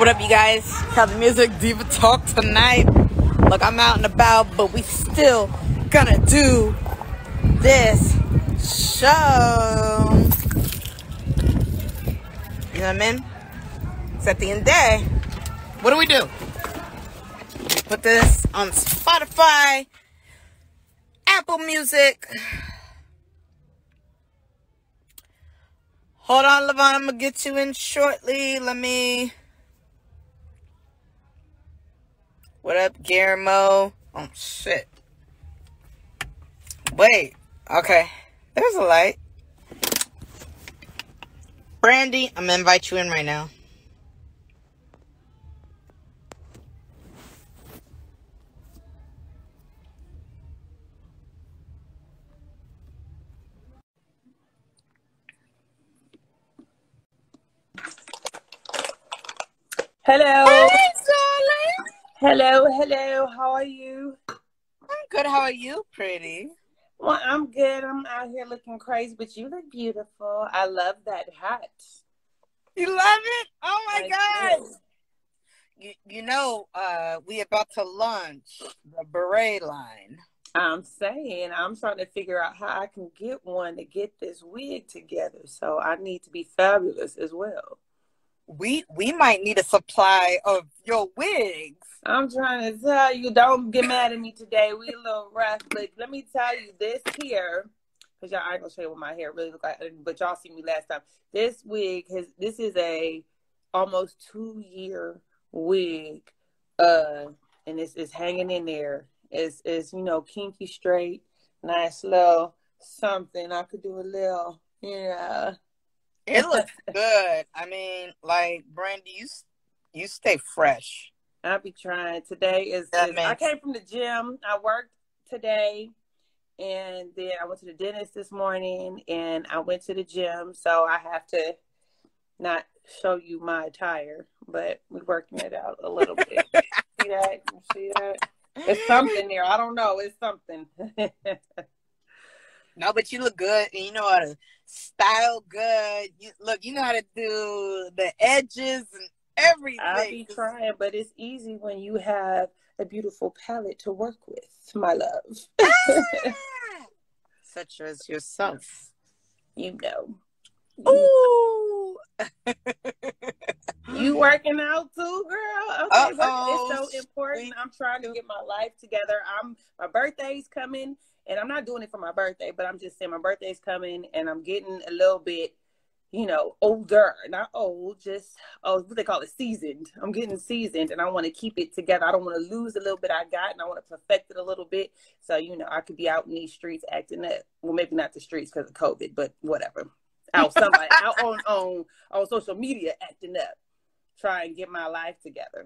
What up, you guys? Have the music diva talk tonight. Look, I'm out and about, but we still gonna do this show. You know what I mean? It's at the end of the day. What do we do? Put this on Spotify, Apple Music. Hold on, Lavon. I'm gonna get you in shortly. Let me. What up, Guillermo? Oh shit. Wait. Okay. There's a light. Brandy, I'm gonna invite you in right now. Hello. Hey, darling. Hello, hello. How are you? I'm good. How are you, pretty? Well, I'm good. I'm out here looking crazy, but you look beautiful. I love that hat. You love it? Oh my I god. do. You, you know, uh, we about to launch the beret line. I'm saying I'm trying to figure out how I can get one to get this wig together. So I need to be fabulous as well. We we might need a supply of your wigs. I'm trying to tell you, don't get mad at me today. We a little rough, but let me tell you this here, because y'all ain't gonna show you what my hair really look like, but y'all see me last time. This wig has this is a almost two year wig, uh, and it's it's hanging in there. It's it's you know kinky straight, nice little something. I could do a little, yeah. It looks good. I mean, like Brandy, you you stay fresh. I'll be trying. Today is, is- I came from the gym. I worked today and then I went to the dentist this morning and I went to the gym. So I have to not show you my attire, but we're working it out a little bit. see that? You see that? It's something there. I don't know. It's something. No, but you look good, and you know how to style good. You look, you know how to do the edges and everything. I'll be trying, but it's easy when you have a beautiful palette to work with, my love. Ah! Such as yourself. you know. Ooh. You working out too, girl? Okay, it's so important. I'm trying to get my life together. I'm my birthday's coming, and I'm not doing it for my birthday, but I'm just saying my birthday's coming, and I'm getting a little bit, you know, older. Not old, just oh, what they call it, seasoned. I'm getting seasoned, and I want to keep it together. I don't want to lose a little bit I got, and I want to perfect it a little bit. So you know, I could be out in these streets acting up. Well, maybe not the streets because of COVID, but whatever. Out somebody out on on on social media acting up try and get my life together.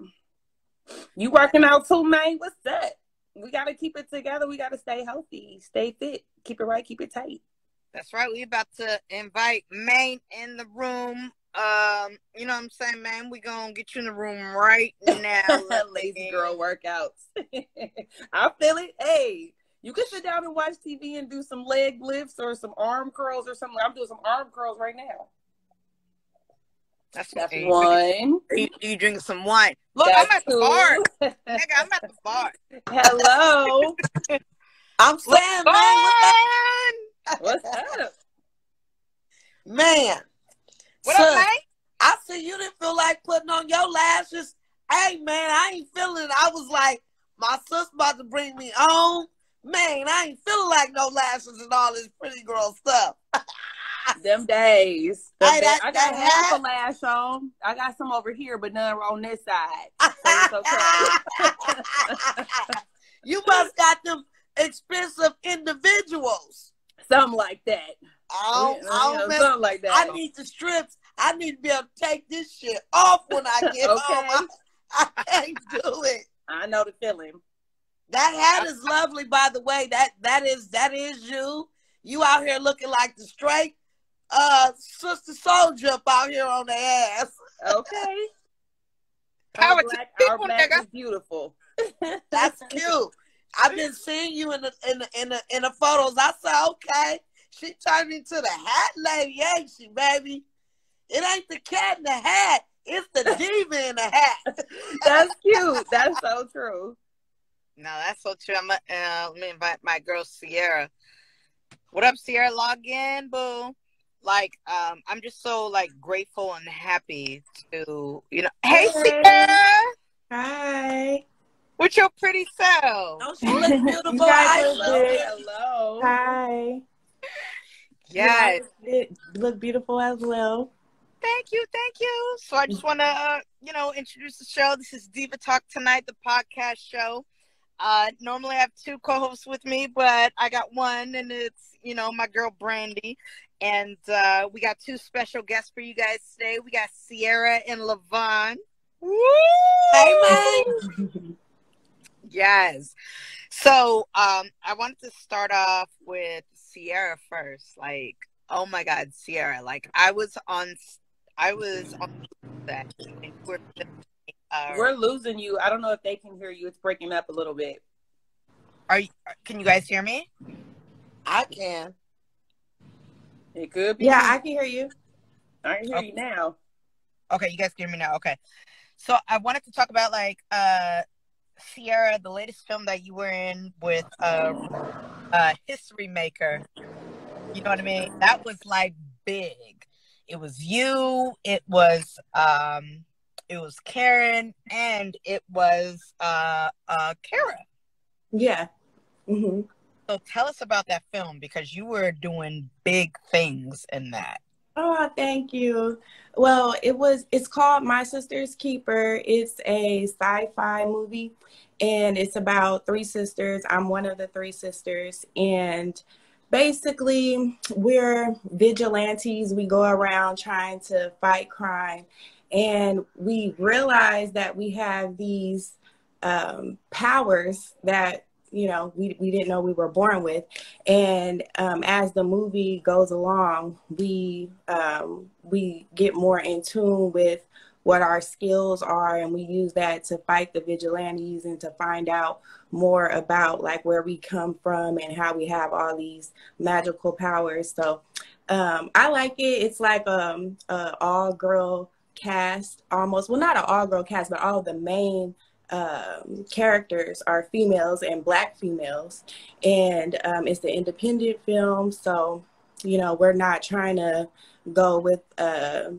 You working out too, man? What's that? We got to keep it together. We got to stay healthy, stay fit, keep it right, keep it tight. That's right. We about to invite Maine in the room. Um, you know what I'm saying, man? We gonna get you in the room right now. Lazy girl workouts. I feel it. Hey, you can sit down and watch TV and do some leg lifts or some arm curls or something. I'm doing some arm curls right now. That's, That's hey, one. You, you drinking some wine? Look, I'm at the bar. Nigga, I'm at the bar. Hello. I'm saying, man, What's up? man. What son, up, man? I see you didn't feel like putting on your lashes. Hey, man, I ain't feeling it. I was like, my sister about to bring me on. Man, I ain't feeling like no lashes and all this pretty girl stuff. Them days. Them Hey, days. that- I got that half a lash on. I got some over here, but none on this side. So it's okay. you must got them expensive individuals. Something like that. I don't, Yeah, I yeah, don't mess- something like that. I need the strips. I need to be able to take this shit off when I get Okay. home. I, I can't do it. I know the feeling. That hat is lovely, by the way. That that is that is you. You out here looking like the straight uh sister soldier up out here on the ass. Okay. Power Our to black, the our people, nigga. is beautiful. That's cute. I've been seeing you in the in the in the in the photos. I said, okay, she turned into the hat lady, ain't she, baby? It ain't the cat in the hat. It's the diva in the hat. That's cute. That's so true. No, that's so true. I'm uh, let me invite my girl Sierra. What up, Sierra? Log in, boo. Like, um, I'm just so like grateful and happy to you know. Hey, Hey. Sierra, Hi. with your pretty self. Don't she look beautiful? You guys I look love it. Hello. Hi. Yes. You guys look beautiful as well. Thank you, thank you. So I just want to, uh, you know, introduce the show. This is Diva Talk Tonight, the podcast show. Uh, normally I have two co-hosts with me, but I got one, and it's you know my girl Brandy, and uh, we got two special guests for you guys today. We got Sierra and Lavon. Woo! Hey, man. Yes. So um I wanted to start off with Sierra first. Like, oh my god, Sierra. Like I was on I was on that we were uh, We're losing you. I don't know if they can hear you. It's breaking up a little bit. are you, can you guys hear me? I can. It could be. Yeah, I can hear you. I can hear Okay. you now. Okay, you guys can hear me now. Okay. So I wanted to talk about like uh Sierra, the latest film that you were in with uh uh History Maker. You know what I mean? That was like big. It was you, it was um it was Karen and it was uh uh Kara. Yeah. hmm So tell us about that film because you were doing big things in that. Oh, thank you. Well, it was it's called My Sister's Keeper. It's a sci-fi movie and it's about three sisters. I'm one of the three sisters and basically we're vigilantes. We go around trying to fight crime and we realize that we have these um, powers that you know we, we didn't know we were born with. And um, as the movie goes along we um, we get more in tune with what our skills are and we use that to fight the vigilantes and to find out more about like where we come from and how we have all these magical powers. So um, i like it. It's like um, a all girl cast almost. Well not an all girl cast but all the main um, characters are females and black females and um, it's an independent film so you know we're not trying to go with uh,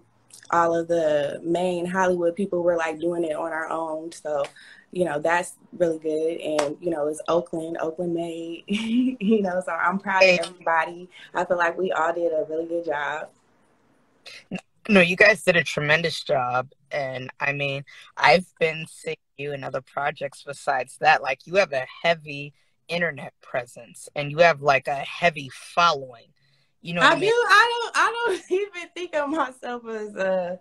all of the main hollywood people. We're like doing it on our own. So you know that's really good. And you know it's oakland. Oakland made you know so i'm proud of everybody. I feel like we all did a really good job No, you guys did a tremendous job. And I mean, I've been seeing you in other projects besides that. Like, you have a heavy internet presence and you have like a heavy following. You know what I, I mean? do. I don't. I don't even think of myself as uh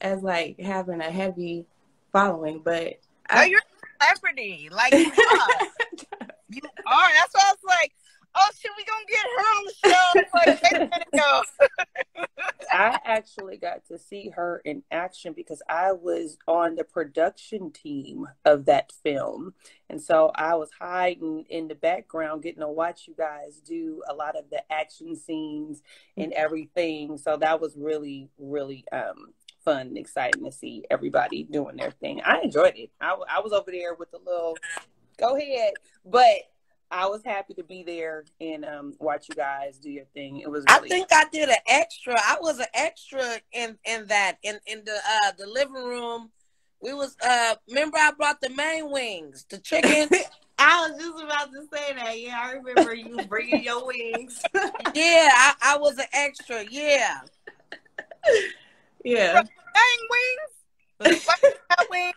as like having a heavy following, but No, I, you're a celebrity. Like, you are. you are. That's why I was like, oh, shit, we gonna get her on the show. Like, wait a minute ago. I actually got to see her in action because I was on the production team of that film. And so I was hiding in the background getting to watch you guys do a lot of the action scenes and everything. So that was really, really um, fun and exciting to see everybody doing their thing. I enjoyed it. I, I was over there with the little, go ahead. But I was happy to be there and um, watch you guys do your thing. It was I think I did an extra. I was an extra in in that in in the uh the living room. We was uh remember I brought the main wings, the chicken. I was just about to say that. Yeah, I remember you bringing your wings. yeah, I, I was an extra. Yeah. yeah. Dang wings. Wings.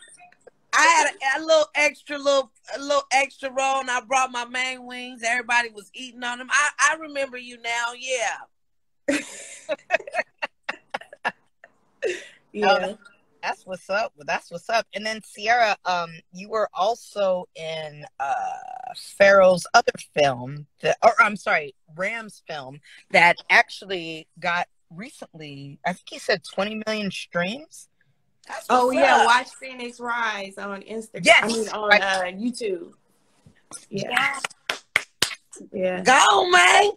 I had a, a little extra, little a little extra roll, and I brought my main wings. Everybody was eating on them. I, I remember you now. Yeah. Yeah. That's what's up. That's what's up. And then Sierra, um, you were also in uh Pharaoh's other film, that, or I'm sorry, Ram's film that actually got recently. I think he said 20 million streams. Oh yeah, up. watch Phoenix Rise on Instagram. Yes. I mean on Right. uh, YouTube. Yeah. Yeah. Go, man.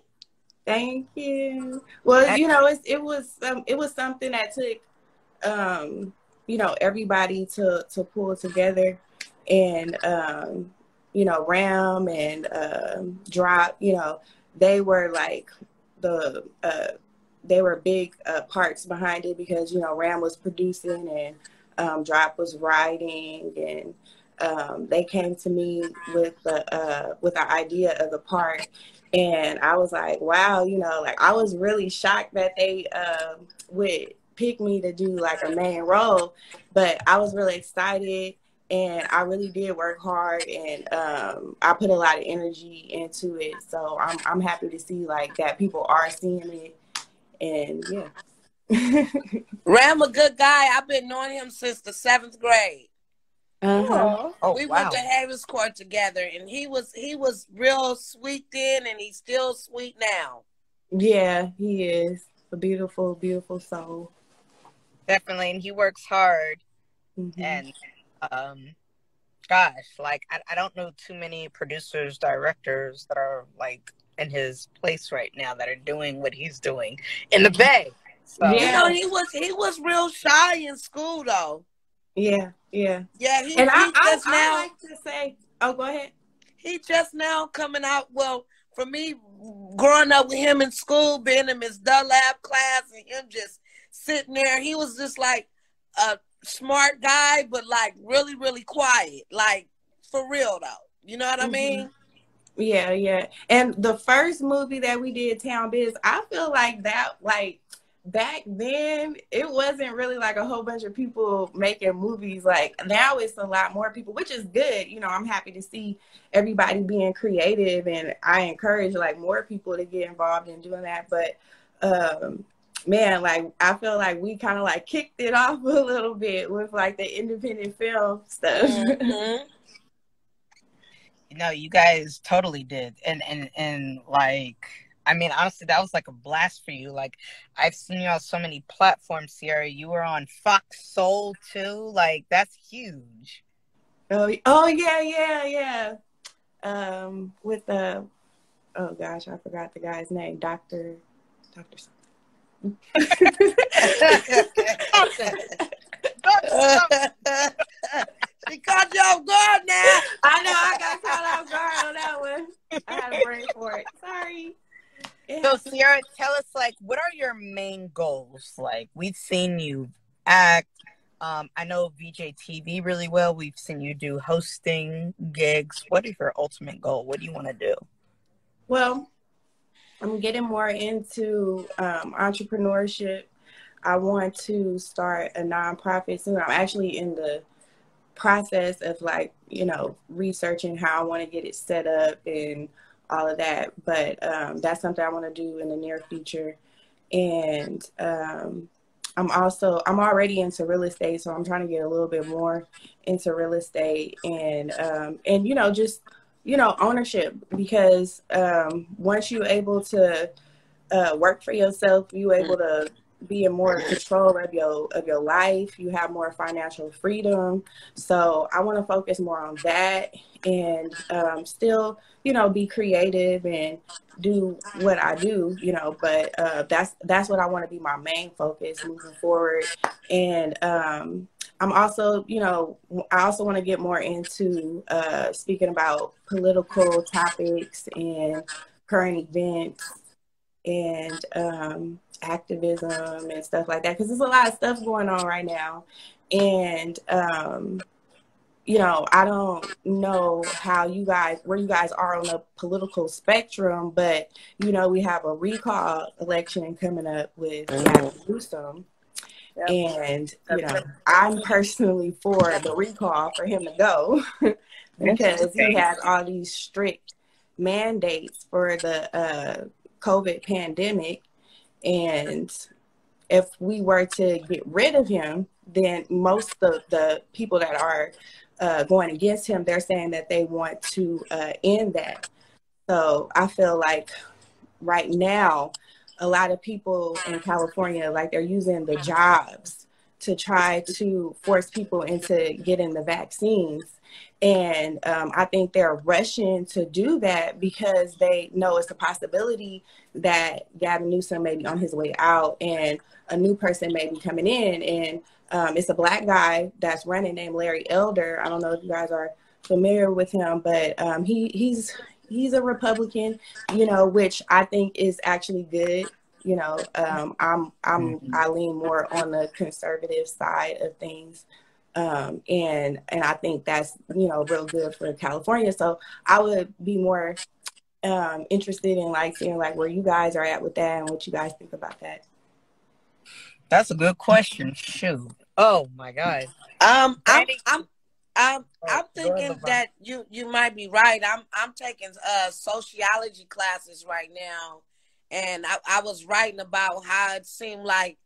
Thank you. Well, you know, it's, it was um, it was something that took um, you know, everybody to to pull together and um, you know, Ram and um, Drop, you know, they were like the uh, they were big uh, parts behind it because you know Ram was producing and um, Drop was writing and um, they came to me with the uh, with the idea of the part and I was like, wow, you know, like I was really shocked that they uh, would pick me to do like a main role, but I was really excited and I really did work hard and um, I put a lot of energy into it. So I'm I'm happy to see like that people are seeing it and yeah. Ram a good guy. I've been knowing him since the seventh grade. Uh-huh. Oh, we wow. went to Havenscourt together, and he was he was real sweet then, and he's still sweet now. Yeah, he is a beautiful, beautiful soul. Definitely, and he works hard. Mhm. And um, gosh, like I, I don't know too many producers, directors that are like in his place right now that are doing what he's doing in the Bay. So You know, he was he was real shy in school though. yeah, yeah. Yeah, he, And I, he I, just I now like to say, oh, go ahead. he just now coming out. Well, for me, growing up with him in school, being in his Dunlap class, and him just sitting there, he was just like a smart guy, but like really, really quiet, like for real though. You know what I Mhm. mean? Yeah, yeah. And the first movie that we did, Town Biz, I feel like that, like back then, it wasn't really like a whole bunch of people making movies. Like now, it's a lot more people, which is good. You know, I'm happy to see everybody being creative, and I encourage like more people to get involved in doing that. But um, man, like I feel like we kind of like kicked it off a little bit with like the independent film stuff. Mhm. no, you guys totally did, and and and like. I mean, honestly, that was like a blast for you. Like, I've seen you on so many platforms, Sierra. You were on Fox Soul too. Like, that's huge. Oh, oh yeah, yeah, yeah. Um, with the oh gosh, I forgot the guy's name, Doctor, Doctor. She caught you off guard now. I know I got caught off guard on that one. I had a brain for it. Sorry. So. Sierra, tell us like what are your main goals? Like we've seen you act. Um, I know VJ TV really well. We've seen you do hosting gigs. What is your ultimate goal? What do you want to do? Well, I'm getting more into um, entrepreneurship. I want to start a nonprofit soon. I'm actually in the process of like, you know, researching how I want to get it set up and all of that. But um, that's something I want to do in the near future. And um, I'm also I'm already into real estate, so I'm trying to get a little bit more into real estate and um, and you know just you know ownership because um, once you're able to uh, work for yourself, you're able to be in more control of your of your life. You have more financial freedom. So I want to focus more on that and um, still, you know, be creative and do what I do. You know, but uh, that's that's what I want to be my main focus moving forward. And um, I'm also, you know, I also want to get more into uh, speaking about political topics and current events and um, activism and stuff like that because there's a lot of stuff going on right now. And um, you know i don't know how you guys where you guys are on the political spectrum but you know we have a recall election coming up with Gavin Newsom Yep. and you know i'm personally for the recall for him to go because he has all these strict mandates for the uh, covid pandemic. And if we were to get rid of him then most of the people that are uh, going against him they're saying that they want to uh, end that. So i feel like right now a lot of people in California, like they're using the jobs to try to force people into getting the vaccines. And um, I think they're rushing to do that because they know it's a possibility that Gavin Newsom may be on his way out and a new person may be coming in. And um, it's a black guy that's running named Larry Elder. I don't know if you guys are familiar with him, but um, he he's he's a Republican, you know, which I think is actually good. You know, um, I'm I'm mm-hmm. I lean more on the conservative side of things. Um, and and I think that's you know real good for California. So I would be more um, interested in like seeing like where you guys are at with that and what you guys think about that. That's a good question. Shoot. Oh my God. Um, I'm, I'm, I'm, I'm thinking that you, you might be right. I'm, I'm taking uh sociology classes right now, and I, I was writing about how it seemed like,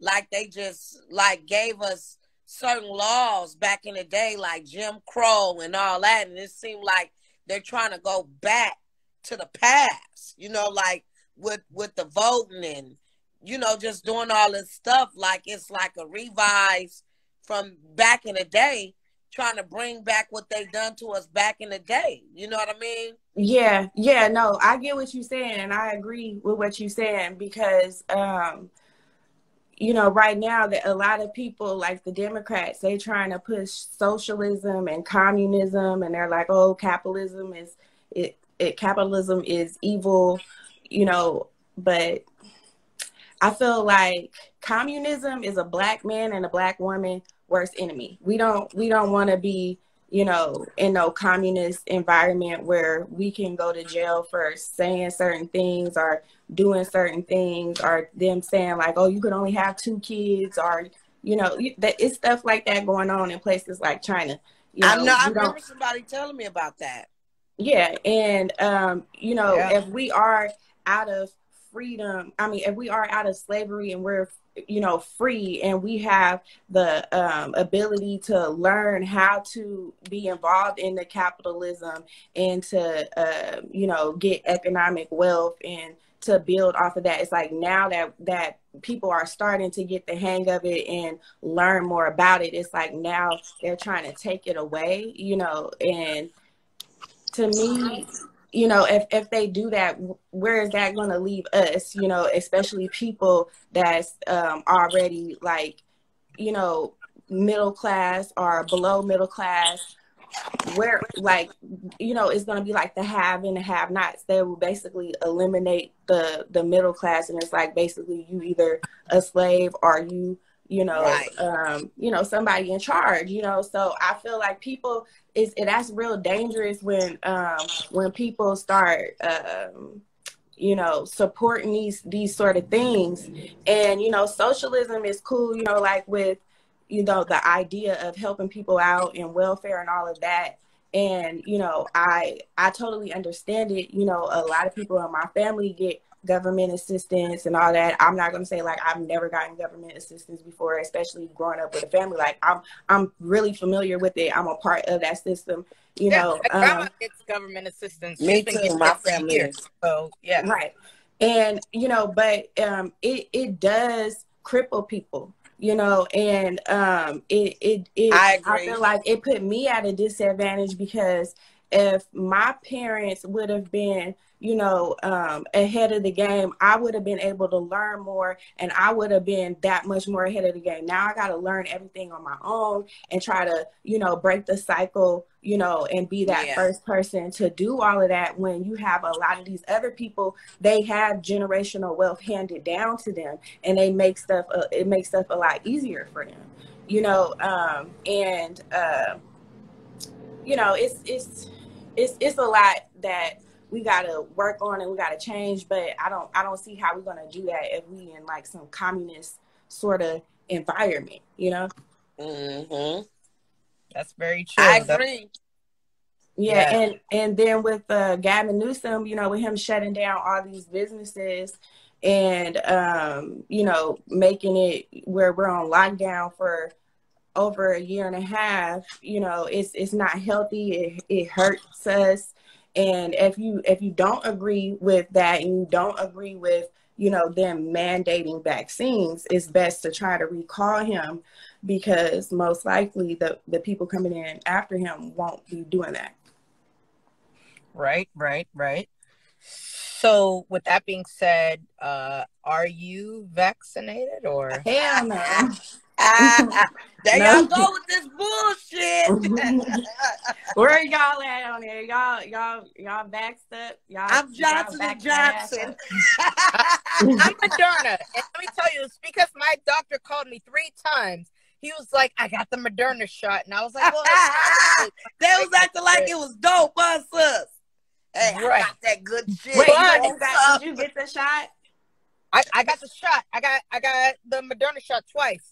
like they just like gave us certain laws back in the day, like Jim Crow and all that, and it seemed like they're trying to go back to the past. You know, like with with the voting and you know just doing all this stuff. Like it's like a revise from back in the day, trying to bring back what they done to us back in the day. You know what I mean? Yeah, yeah. No, I get what you're saying, and I agree with what you're saying because. um you know, right now that a lot of people like the Democrats, they trying to push socialism and communism, and they're like, oh, capitalism is it, it capitalism is evil, you know, but I feel like communism is a black man and a black woman worst enemy. We don't we don't want to be you know, in no communist environment where we can go to jail for saying certain things or doing certain things or them saying like, oh, you could only have two kids or, you know, that it's stuff like that going on in places like China. You know, I know. I remember somebody telling me about that. Yeah, and um, you know, yeah. if we are out of freedom, I mean, if we are out of slavery and we're you know free and we have the um, ability to learn how to be involved in the capitalism and to uh, you know get economic wealth and to build off of that. It's like now that that people are starting to get the hang of it and learn more about it it's like now they're trying to take it away you know and to me you know, if if they do that, where is that going to leave us? You know, especially people that's um, already like, you know, middle class or below middle class. Where like, you know, it's going to be like the have and the have nots. They will basically eliminate the the middle class, and it's like basically you either a slave or you you know, right. um, you know, somebody in charge, you know. So I feel like people is that's real dangerous when um when people start um you know supporting these these sort of things and you know socialism is cool you know like with you know the idea of helping people out and welfare and all of that and you know i i totally understand it you know a lot of people in my family get government assistance and all that. I'm not going to say like I've never gotten government assistance before, especially growing up with a family. Like I'm, I'm really familiar with it. I'm a part of that system. You yeah, know, um, it's government assistance. Me too. My family years, so yeah, right. And you know, but um, it it does cripple people you know and um it it, it I, agree. I feel like it put me at a disadvantage because if my parents would have been you know, um, ahead of the game, I would have been able to learn more and I would have been that much more ahead of the game. Now I got to learn everything on my own and try to, you know, break the cycle, you know, and be that yeah. first person to do all of that when you have a lot of these other people, they have generational wealth handed down to them and they make stuff, uh, it makes stuff a lot easier for them, you know, um, and, uh, you know, it's, it's, it's, it's a lot that, we gotta work on and we gotta change. But I don't I don't see how we're gonna do that if we in like some communist sort of environment, you know? Mm-hmm. That's very true. I agree. Yeah, yeah, and and then with uh, Gavin Newsom, you know, with him shutting down all these businesses and um, you know making it where we're on lockdown for over a year and a half, you know, it's it's not healthy. It it hurts us and if you if you don't agree with that and you don't agree with you know, them mandating vaccines, it's best to try to recall him because most likely the, the people coming in after him won't be doing that. Right, right, right. So, with that being said, uh, are you vaccinated or? Hell no. Ah, there No. y'all go with this bullshit. Where y'all at on there? Y'all, y'all, y'all vaxxed up? Y'all, I'm y'all Johnson and vaxxed that ass Johnson. I'm Moderna, and let me tell you, it's because my doctor called me three times. He was like, "I got the Moderna shot," and I was like, "Well, they was acting like it was dope, huh, sis? Hey, I Right. got that good shit. Wait, But- you got, did you get the shot? I, I got the shot. I got I got the Moderna shot twice.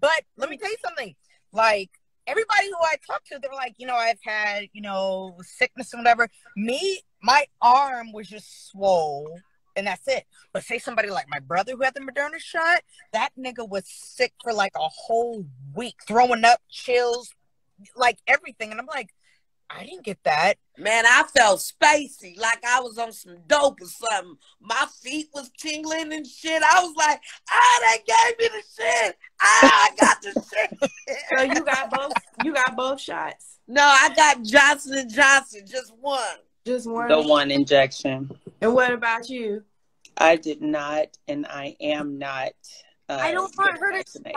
But let me tell you something. Like everybody who I talked to, they're like, you know, I've had, you know, sickness and whatever. Me, my arm was just swole and that's it. But say somebody like my brother who had the Moderna shot, that nigga was sick for like a whole week, throwing up, chills, like everything. And I'm like, I didn't get that. Man, I felt spacey, like I was on some dope or something. My feet was tingling and shit. I was like, ah, they gave me the shit. Ah, I got the shit. So you got both. You got both shots. no, I got Johnson and Johnson, just one. Just one. The one injection. And what about you? I did not, and I am not. Uh, I don't want her to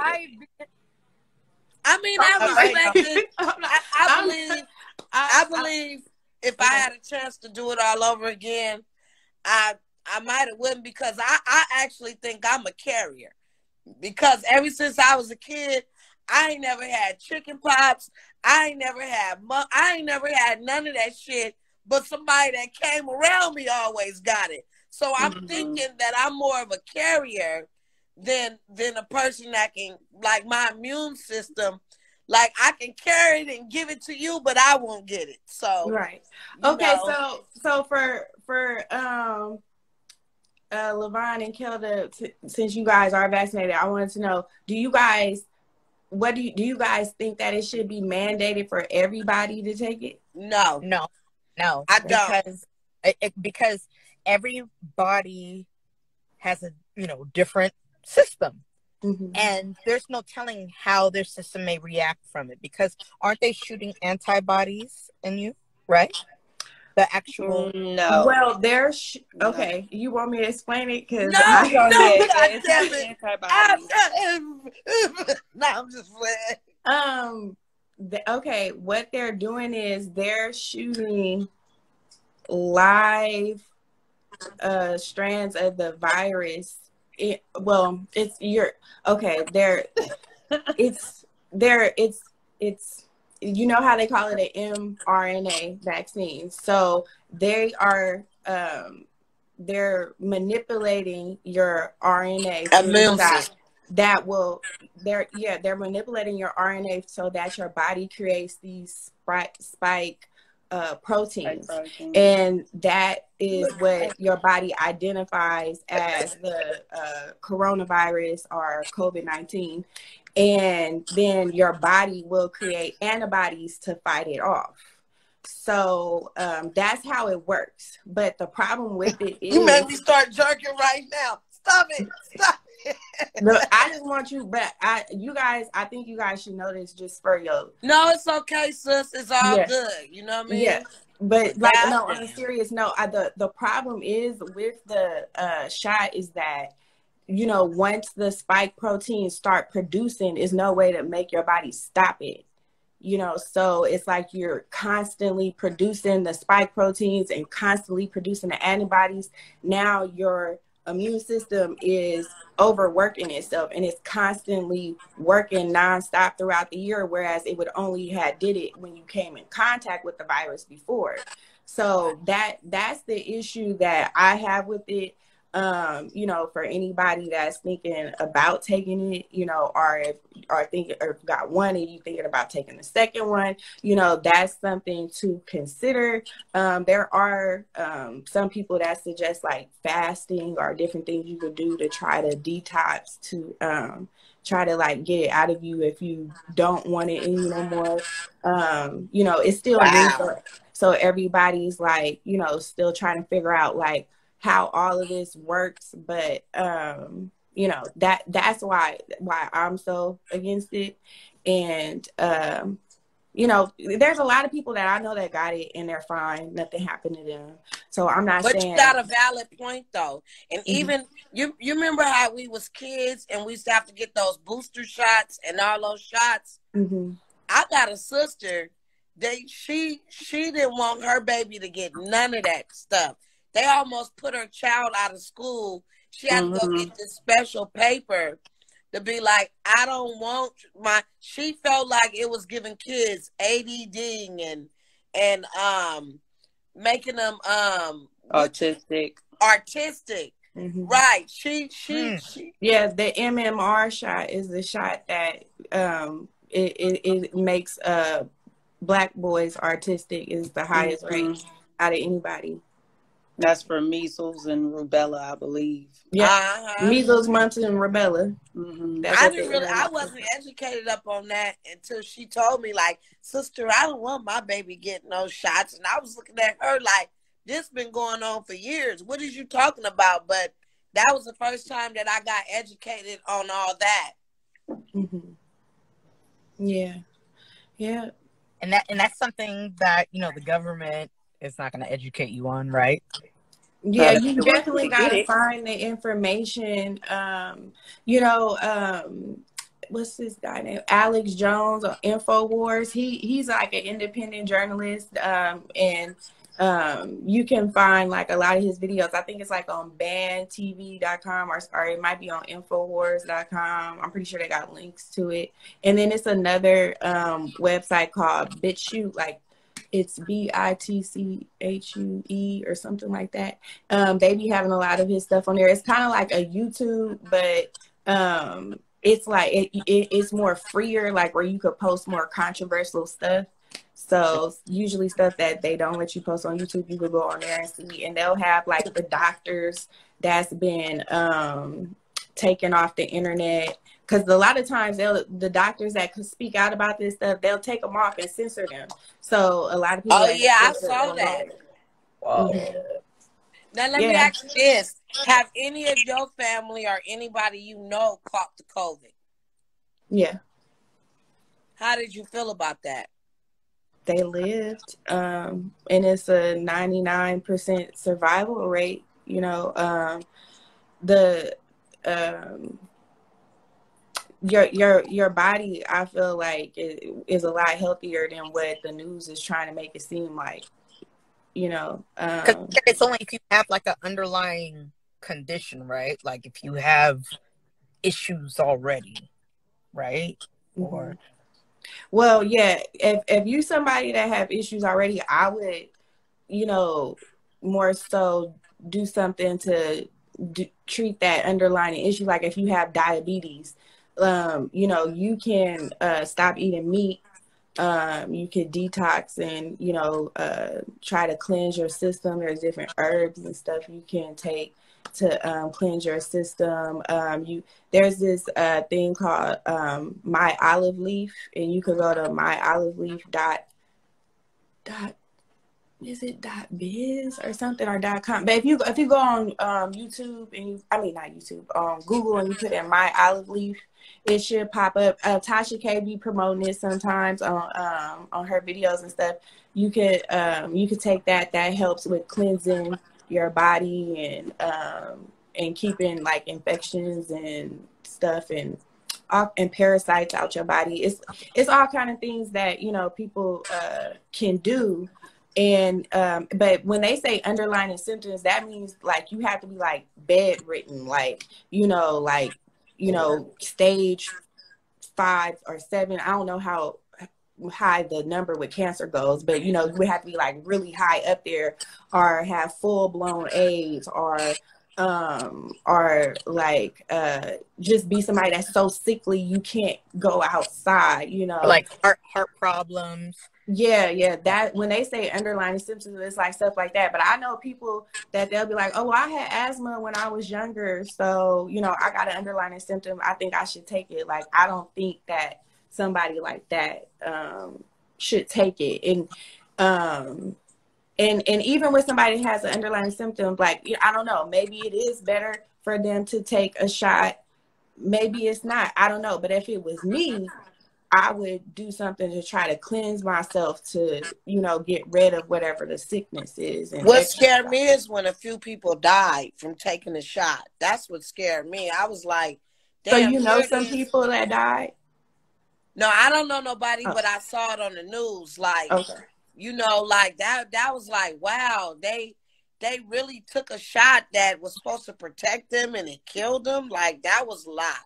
I mean, I was like, respect it. I'm not- I, I believe I if I had a chance to do it all over again, I I might have wouldn't because I, I actually think I'm a carrier. Because ever since I was a kid, I ain't never had chicken pox. I ain't never had mu- I ain't never had none of that shit. But somebody that came around me always got it. So I'm Mhm. thinking that I'm more of a carrier than than a person that can like my immune system. Like I can carry it and give it to you, but I won't get it. So Right. Okay, know. so so for for um uh Lavon and Kelda, t- since you guys are vaccinated, I wanted to know: Do you guys, what do you do? You guys think that it should be mandated for everybody to take it? no, No, no, I don't. because it, it- because everybody has a you know different system, Mhm. and there's no telling how their system may react from it. Because aren't they shooting antibodies in you, right? The actual No. Well, there's sh- No. okay. You want me to explain it? Because No, I Go no, ahead. God It's damn not it. antibodies. no, I'm just playing. Um. The, okay, what they're doing is they're shooting live uh strands of the virus. It, well, it's your okay. They're it's there. It's it's you know how they call it an mRNA vaccine. So they are um they're manipulating your RNA that, that will they're yeah they're manipulating your RNA so that your body creates these spike spike uh, proteins. And that is what your body identifies as the uh, coronavirus or covid-19 and then your body will create antibodies to fight it off. So um, that's how it works. But the problem with it is You made me start jerking right now. Stop it. Stop Look, I just want you, but I, you guys, I think you guys should know this just for your, No, it's okay, sis. It's all Yeah. good. You know what I mean? yeah. But like, no, on a serious note, I, the the problem is with the uh, shot is that you know once the spike proteins start producing, there's no way to make your body stop it. You know, so it's like you're constantly producing the spike proteins and constantly producing the antibodies. Now your immune system is overworking itself and it's constantly working nonstop throughout the year, whereas it would only had did it when you came in contact with the virus before. So that that's the issue that I have with it. Um, you know, for anybody that's thinking about taking it, you know, or if or thinking or got one and you thinking about taking the second one, you know, that's something to consider. Um, there are um, some people that suggest like fasting or different things you could do to try to detox to um, try to like get it out of you if you don't want it in you no more. Um, you know, it's still Wow. so everybody's like, you know, still trying to figure out like how all of this works, but um, you know that that's why why I'm so against it, and um, you know, there's a lot of people that I know that got it and they're fine. Nothing happened to them. So I'm not but saying. you got a valid point though, and mm-hmm. even you you remember how we was kids and we used to have to get those booster shots and all those shots. Mm-hmm. I got a sister. They she she didn't want her baby to get none of that stuff. They almost put her child out of school. She had mm-hmm. to go mm-hmm. get this special paper to be like, I don't want my. She felt like it was giving kids ADD and and um making them um autistic. Artistic. Mm-hmm. Right. She, she mm. she Yeah, the MMR shot is the shot that um it it, it makes uh black boys artistic is the highest mm-hmm. rate out of anybody. That's for measles and rubella, I believe. Yeah, uh-huh. measles, mumps, and rubella. Mm-hmm. I didn't really. I wasn't educated up on that until she told me, like, sister, I don't want my baby getting those shots, and I was looking at her like, this been going on for years. What is you talking about? But that was the first time that I got educated on all that. Mm-hmm. Yeah, yeah, and that and that's something that you know the government it's not going to educate you on, right? Yeah, you definitely got to find the information. Um, you know, um, what's this guy name? Alex Jones or Infowars. He he's like an independent journalist, um, and um, you can find like a lot of his videos. I think it's like on bandtv.com or, or it might be on infowars.com. I'm pretty sure they got links to it. And then it's another um, website called BitChute, like it's B I T C H U E or something like that. Um, they be having a lot of his stuff on there. It's kind of like a YouTube, but um, it's like it, it, it's more freer, like where you could post more controversial stuff. So usually stuff that they don't let you post on YouTube, you could go on there and see, and they'll have like the doctors that's been um, taken off the internet because a lot of times they'll the doctors that could speak out about this stuff they'll take them off and censor them. So a lot of people oh yeah i saw that. wow. Mm-hmm. now let yeah. me ask you this. Have any of your family or anybody you know caught the covid? Yeah. How did you feel about that? They lived um, and it's a 99% survival rate you know um, the um, your your your body i feel like is a lot healthier than what the news is trying to make it seem like you know um, it's only if you have like an underlying condition right? Like if you have issues already right? Mm-hmm. or well yeah if if you somebody that have issues already i would you know more so do something to do, treat that underlying issue. Like if you have diabetes um, you know, you can uh, stop eating meat. Um, you can detox and, you know, uh, try to cleanse your system. There's different herbs and stuff you can take to um, cleanse your system. Um, you there's this uh, thing called um, My Olive Leaf, and you can go to myoliveleaf dot dot is it dot biz or something or dot com but if you if you go on um, youtube and you i mean not youtube google and you put in my olive leaf it should pop up. Uh, Tasha K be promoting it sometimes on um, on her videos and stuff. You could um, you could take that. That helps with cleansing your body and um, and keeping like infections and stuff and and parasites out your body. It's it's all kind of things that you know people uh, can do. And um, but when they say underlying symptoms, that means like you have to be like bedridden, like you know, like you know, stage five or seven. I don't know how high the number with cancer goes, but you know, you would have to be like really high up there or have full blown AIDS or um or like uh just be somebody that's so sickly you can't go outside, you know. Like heart heart problems. Yeah, yeah. That when they say underlying symptoms, it's like stuff like that. But I know people that they'll be like, "Oh, well, I had asthma when I was younger, so you know, I got an underlying symptom. I think I should take it." Like, I don't think that somebody like that um, should take it. And um, and and even when somebody has an underlying symptom, like I don't know, maybe it is better for them to take a shot. Maybe it's not. I don't know. But if it was me, I would do something to try to cleanse myself to, you know, get rid of whatever the sickness is. what scared me is when a few people died from taking a shot. That's what scared me. I was like, so you know some people that died? No, I don't know nobody, oh. but I saw it on the news. Like, okay. you know, like that. That was like, wow, they they really took a shot that was supposed to protect them, and it killed them. Like that was a lot.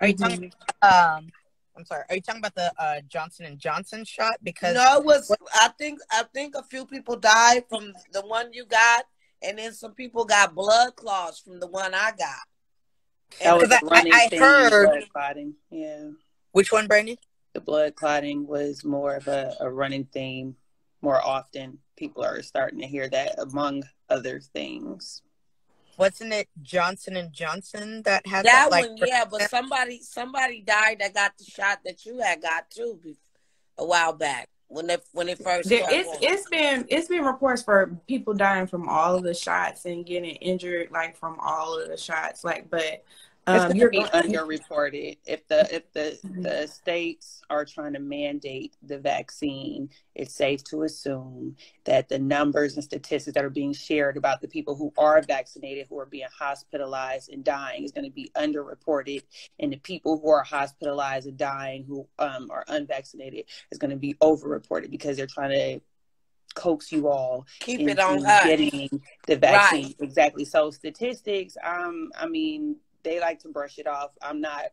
Are you talking? Um, I'm sorry. Are you talking about the uh, Johnson and Johnson shot? Because no, it was. I think I think a few people died from the one you got, and then some people got blood clots from the one I got. That was running I, I heard blood clotting. Yeah. Which one, Brandy? The blood clotting was more of a, a running theme. More often, people are starting to hear that, among other things wasn't it Johnson and Johnson that had that, that like, one? Yeah, but somebody somebody died that got the shot that you had got too a while back when they when it first. There, it's it's been it's been reports for people dying from all of the shots and getting injured like from all of the shots. Like, but um, you're be underreported. If the if the mm-hmm. the states are trying to mandate the vaccine, it's safe to assume that the numbers and statistics that are being shared about the people who are vaccinated, who are being hospitalized and dying, is going to be underreported, and the people who are hospitalized and dying who um, are unvaccinated is going to be overreported because they're trying to coax you all keep it on getting the vaccine right. exactly so statistics um i mean they like to brush it off. I'm not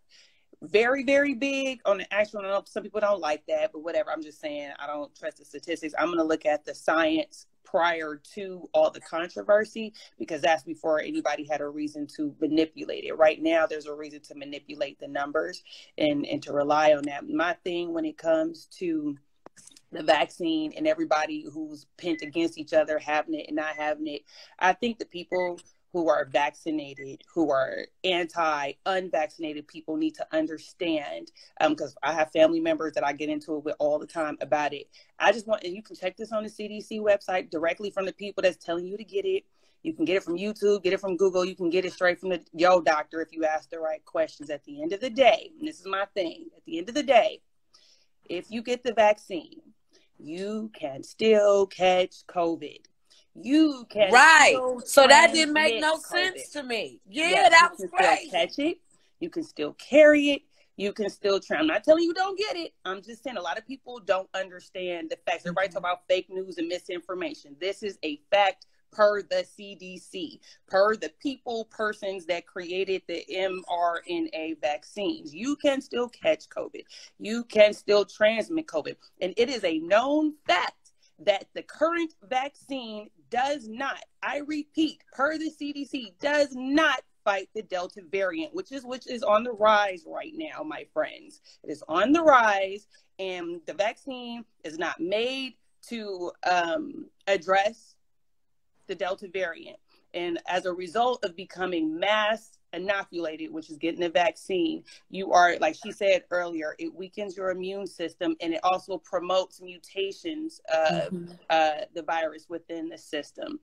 very, very big on the actual. I know some people don't like that, but whatever. I'm just saying I don't trust the statistics. I'm going to look at the science prior to all the controversy because that's before anybody had a reason to manipulate it. Right now, there's a reason to manipulate the numbers and, and to rely on that. My thing when it comes to the vaccine and everybody who's pent against each other having it and not having it, I think the people who are vaccinated, who are anti unvaccinated people need to understand. Because um, I have family members that I get into it with all the time about it. I just want, and you can check this on the CDC website directly from the people that's telling you to get it. You can get it from YouTube, get it from Google. You can get it straight from the yo doctor if you ask the right questions. At the end of the day, and this is my thing. At the end of the day, if you get the vaccine, you can still catch COVID you can right. So that didn't make no COVID. sense to me. Yeah, yes, that was great. Catch it. You can still carry it. You can still try. I'm not telling you don't get it. I'm just saying a lot of people don't understand the facts. Everybody mm-hmm. talk about fake news and misinformation. This is a fact per the CDC, per the people, persons that created the mRNA vaccines. You can still catch COVID. You can still transmit COVID. And it is a known fact that the current vaccine does not, I repeat, per the CDC, does not fight the Delta variant, which is which is on the rise right now, my friends. It is on the rise, and the vaccine is not made to um, address the Delta variant. And as a result of becoming mass inoculated, which is getting the vaccine, you are, like she said earlier, it weakens your immune system and it also promotes mutations of mm-hmm. uh, the virus within the system.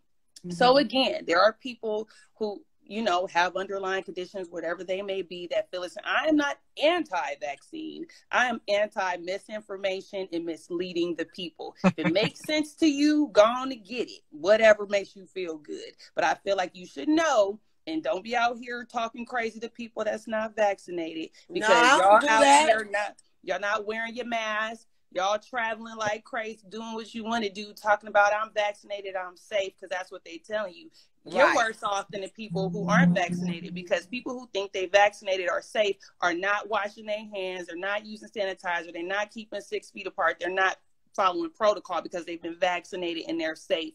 Mm-hmm. So, again, there are people who, you know, have underlying conditions, whatever they may be, that feel listen, I am not anti vaccine. I am anti misinformation and misleading the people. If it makes sense to you, go on to get it, whatever makes you feel good. But I feel like you should know and don't be out here talking crazy to people that's not vaccinated because no, y'all out that. here not y'all not wearing your mask y'all traveling like crazy doing what you want to do talking about i'm vaccinated i'm safe because that's what they telling you you're right. worse off than the people who aren't vaccinated because people who think they vaccinated are safe are not washing their hands they're not using sanitizer they're not keeping six feet apart they're not following protocol because they've been vaccinated and they're safe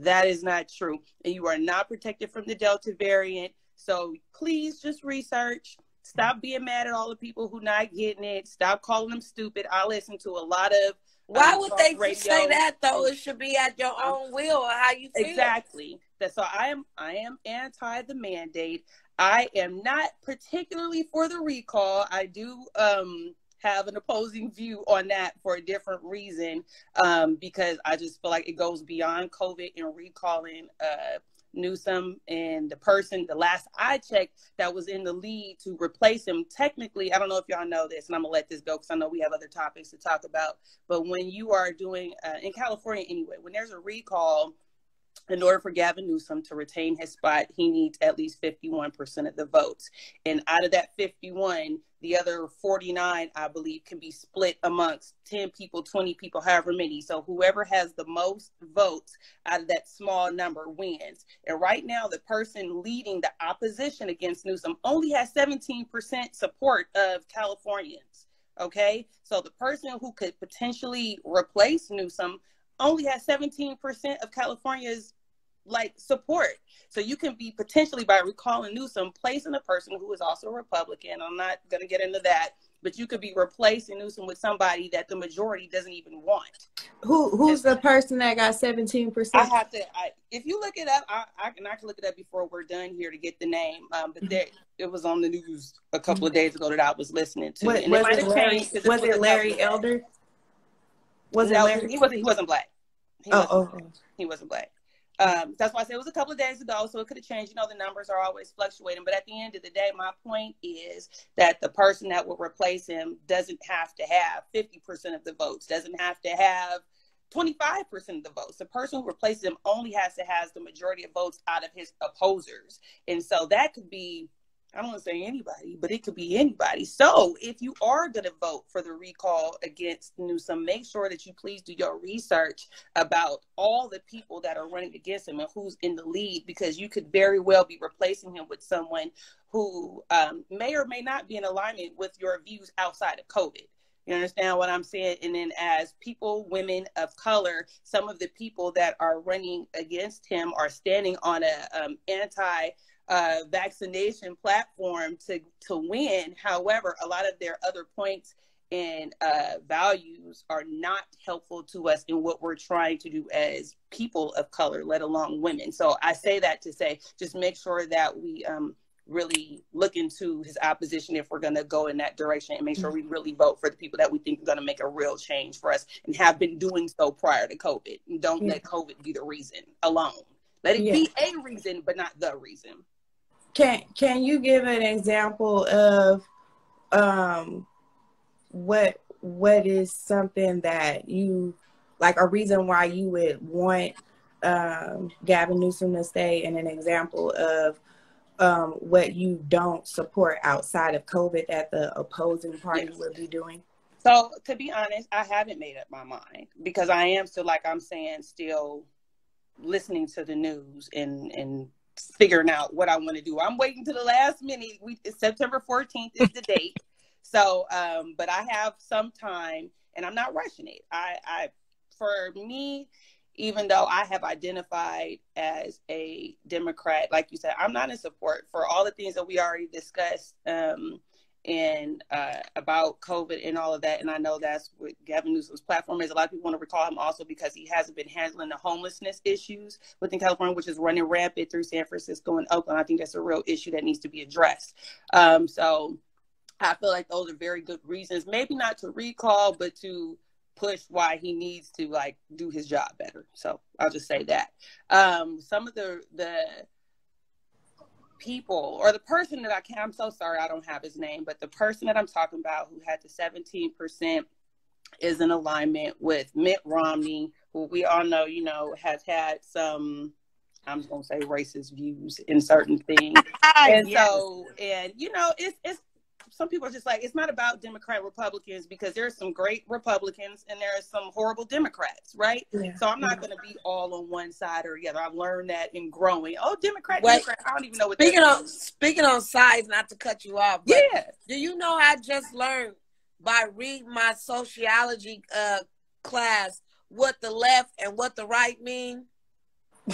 that is not true. And you are not protected from the Delta variant. So please just research. Stop being mad at all the people who not getting it. Stop calling them stupid. I listen to a lot of why um, would they radio. say that though? It should be at your own will or how you feel. Exactly. That so I am I am anti the mandate. I am not particularly for the recall. I do um have an opposing view on that for a different reason um, because I just feel like it goes beyond COVID and recalling uh, Newsom and the person, the last I checked, that was in the lead to replace him. Technically, I don't know if y'all know this, and I'm gonna let this go because I know we have other topics to talk about. But when you are doing uh, in California anyway, when there's a recall, in order for Gavin Newsom to retain his spot, he needs at least 51% of the votes. And out of that 51, the other 49, I believe, can be split amongst 10 people, 20 people, however many. So whoever has the most votes out of that small number wins. And right now, the person leading the opposition against Newsom only has 17% support of Californians. Okay. So the person who could potentially replace Newsom only has 17% of California's like support. So you can be potentially by recalling Newsom placing a person who is also a Republican. I'm not going to get into that, but you could be replacing Newsom with somebody that the majority doesn't even want. Who who's and, the person that got 17%? I have to I, if you look it up, I, I can I can look it up before we're done here to get the name. Um, but there, it was on the news a couple of days ago that I was listening to. What, was, it Larry, was it Larry Elder? Was no, it? He wasn't he wasn't black. He oh, wasn't, okay. He wasn't black. Um, that's why I said it was a couple of days ago, so it could have changed. You know, the numbers are always fluctuating, but at the end of the day, my point is that the person that will replace him doesn't have to have 50% of the votes, doesn't have to have 25% of the votes. The person who replaces him only has to have the majority of votes out of his opposers. And so that could be I don't want to say anybody, but it could be anybody. So if you are going to vote for the recall against Newsom, make sure that you please do your research about all the people that are running against him and who's in the lead, because you could very well be replacing him with someone who um, may or may not be in alignment with your views outside of COVID. You understand what I'm saying? And then, as people, women of color, some of the people that are running against him are standing on a um, anti uh, vaccination platform to to win. However, a lot of their other points and uh, values are not helpful to us in what we're trying to do as people of color, let alone women. So I say that to say, just make sure that we um, really look into his opposition if we're going to go in that direction and make sure we really vote for the people that we think are going to make a real change for us and have been doing so prior to COVID. And don't yeah. let COVID be the reason alone. Let it yeah. be a reason, but not the reason. Can Can you give an example of um, what what is something that you like a reason why you would want um, Gavin Newsom to stay, and an example of um, what you don't support outside of COVID that the opposing party yes. would be doing? So, to be honest, I haven't made up my mind because I am still, like I'm saying, still listening to the news and and figuring out what I want to do. I'm waiting to the last minute. We September 14th is the date. So, um, but I have some time and I'm not rushing it. I, I, for me, even though I have identified as a Democrat, like you said, I'm not in support for all the things that we already discussed. Um, and uh, about COVID and all of that. And I know that's what Gavin Newsom's platform is. A lot of people want to recall him also because he hasn't been handling the homelessness issues within California, which is running rampant through San Francisco and Oakland. I think that's a real issue that needs to be addressed. Um, so I feel like those are very good reasons, maybe not to recall, but to push why he needs to like do his job better. So I'll just say that. Um, some of the the people or the person that I can I'm so sorry I don't have his name, but the person that I'm talking about who had the 17% is in alignment with Mitt Romney, who we all know, you know, has had some I'm just gonna say racist views in certain things. and yes. so and you know, it's it's some people are just like it's not about Democrat Republicans because there's some great Republicans and there are some horrible Democrats, right? Yeah. So I'm not going to be all on one side or the other. I've learned that in growing. Oh, Democrat, Wait, Democrat. I don't even know what. Speaking on speaking on sides, not to cut you off. yeah. Do you know I just learned by reading my sociology uh, class what the left and what the right mean?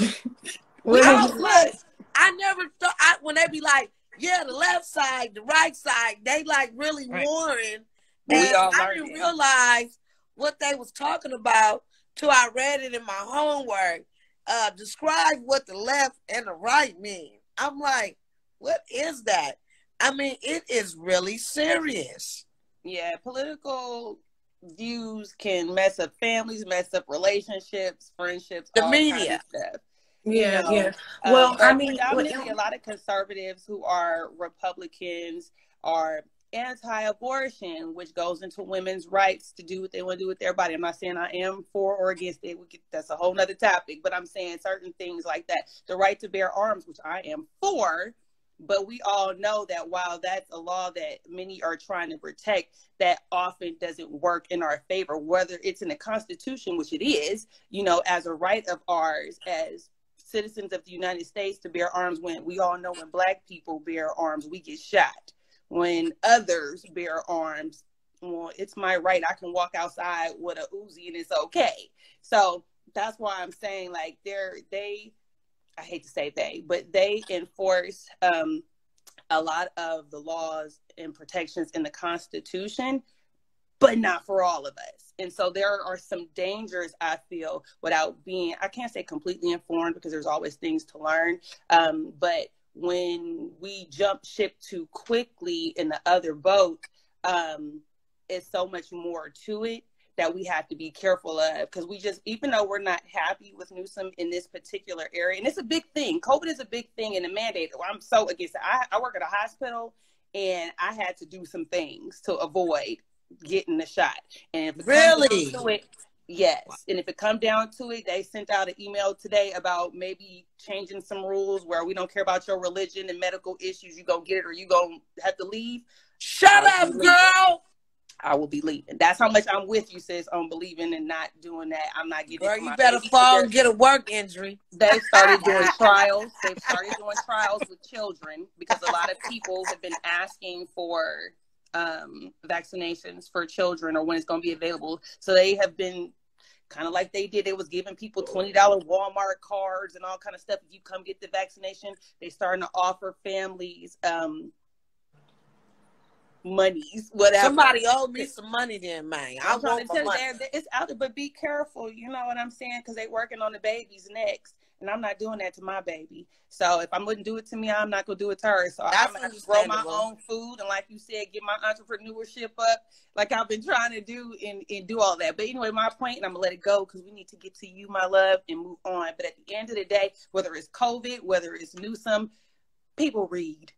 I, I never thought I, when they be like yeah, the left side, the right side, they like really right. warring. And I didn't realize what they was talking about till I read it in my homework. Uh, describe what the left and the right mean. I'm like, what is that? I mean, it is really serious. Yeah, political views can mess up families, mess up relationships, friendships, The all kinds media. of Yeah, know, yeah. Um, Well, I mean, predominantly what- a lot of conservatives who are Republicans are anti-abortion, which goes into women's rights to do what they want to do with their body. I'm not saying I am for or against it. We could, that's a whole nother topic. But I'm saying certain things like that. The right to bear arms, which I am for, but we all know that while that's a law that many are trying to protect, that often doesn't work in our favor, whether it's in the Constitution, which it is, you know, as a right of ours as citizens of the United States to bear arms when we all know when black people bear arms, we get shot. When others bear arms, well, it's my right. I can walk outside with a Uzi and it's okay. So that's why I'm saying like they're they I hate to say they, but they enforce um, a lot of the laws and protections in the Constitution, but not for all of us. And so there are some dangers I feel without being, I can't say completely informed because there's always things to learn. Um, but when we jump ship too quickly in the other boat, um, it's so much more to it that we have to be careful of because we just even though we're not happy with Newsom in this particular area, and it's a big thing. COVID is a big thing in the mandate. I'm so against it. I, I work at a hospital and I had to do some things to avoid getting the shot. And if it Really? to it, yes. And if it come down to it, they sent out an email today about maybe changing some rules where we don't care about your religion and medical issues. You gonna get it or you gonna have to leave. Shut up, girl. I will be leaving. That's how much I'm with you, sis, on believing and not doing that. I'm not getting. it Girl, you better fall and get a work injury. They've started doing trials. They've started doing trials with children because a lot of people have been asking for um, vaccinations for children or when it's going to be available. So they have been kind of like they did. They was giving people twenty dollar Walmart cards and all kind of stuff. If you come get the vaccination, they starting to offer families um, monies, whatever. Somebody owed me some money then, man. I want to my money. they're- it's out there, but be careful. You know what I'm saying? Because they working on the babies next, and I'm not doing that to my baby. So if I'm wouldn't do it to me, I'm not gonna do it to her. So That's I'm gonna have to grow my own food, and like you said, get my entrepreneurship up, like I've been trying to do, and, and do all that. But anyway, my point, and I'm gonna let it go because we need to get to you, my love, and move on. But at the end of the day, whether it's COVID, whether it's Newsom, people read.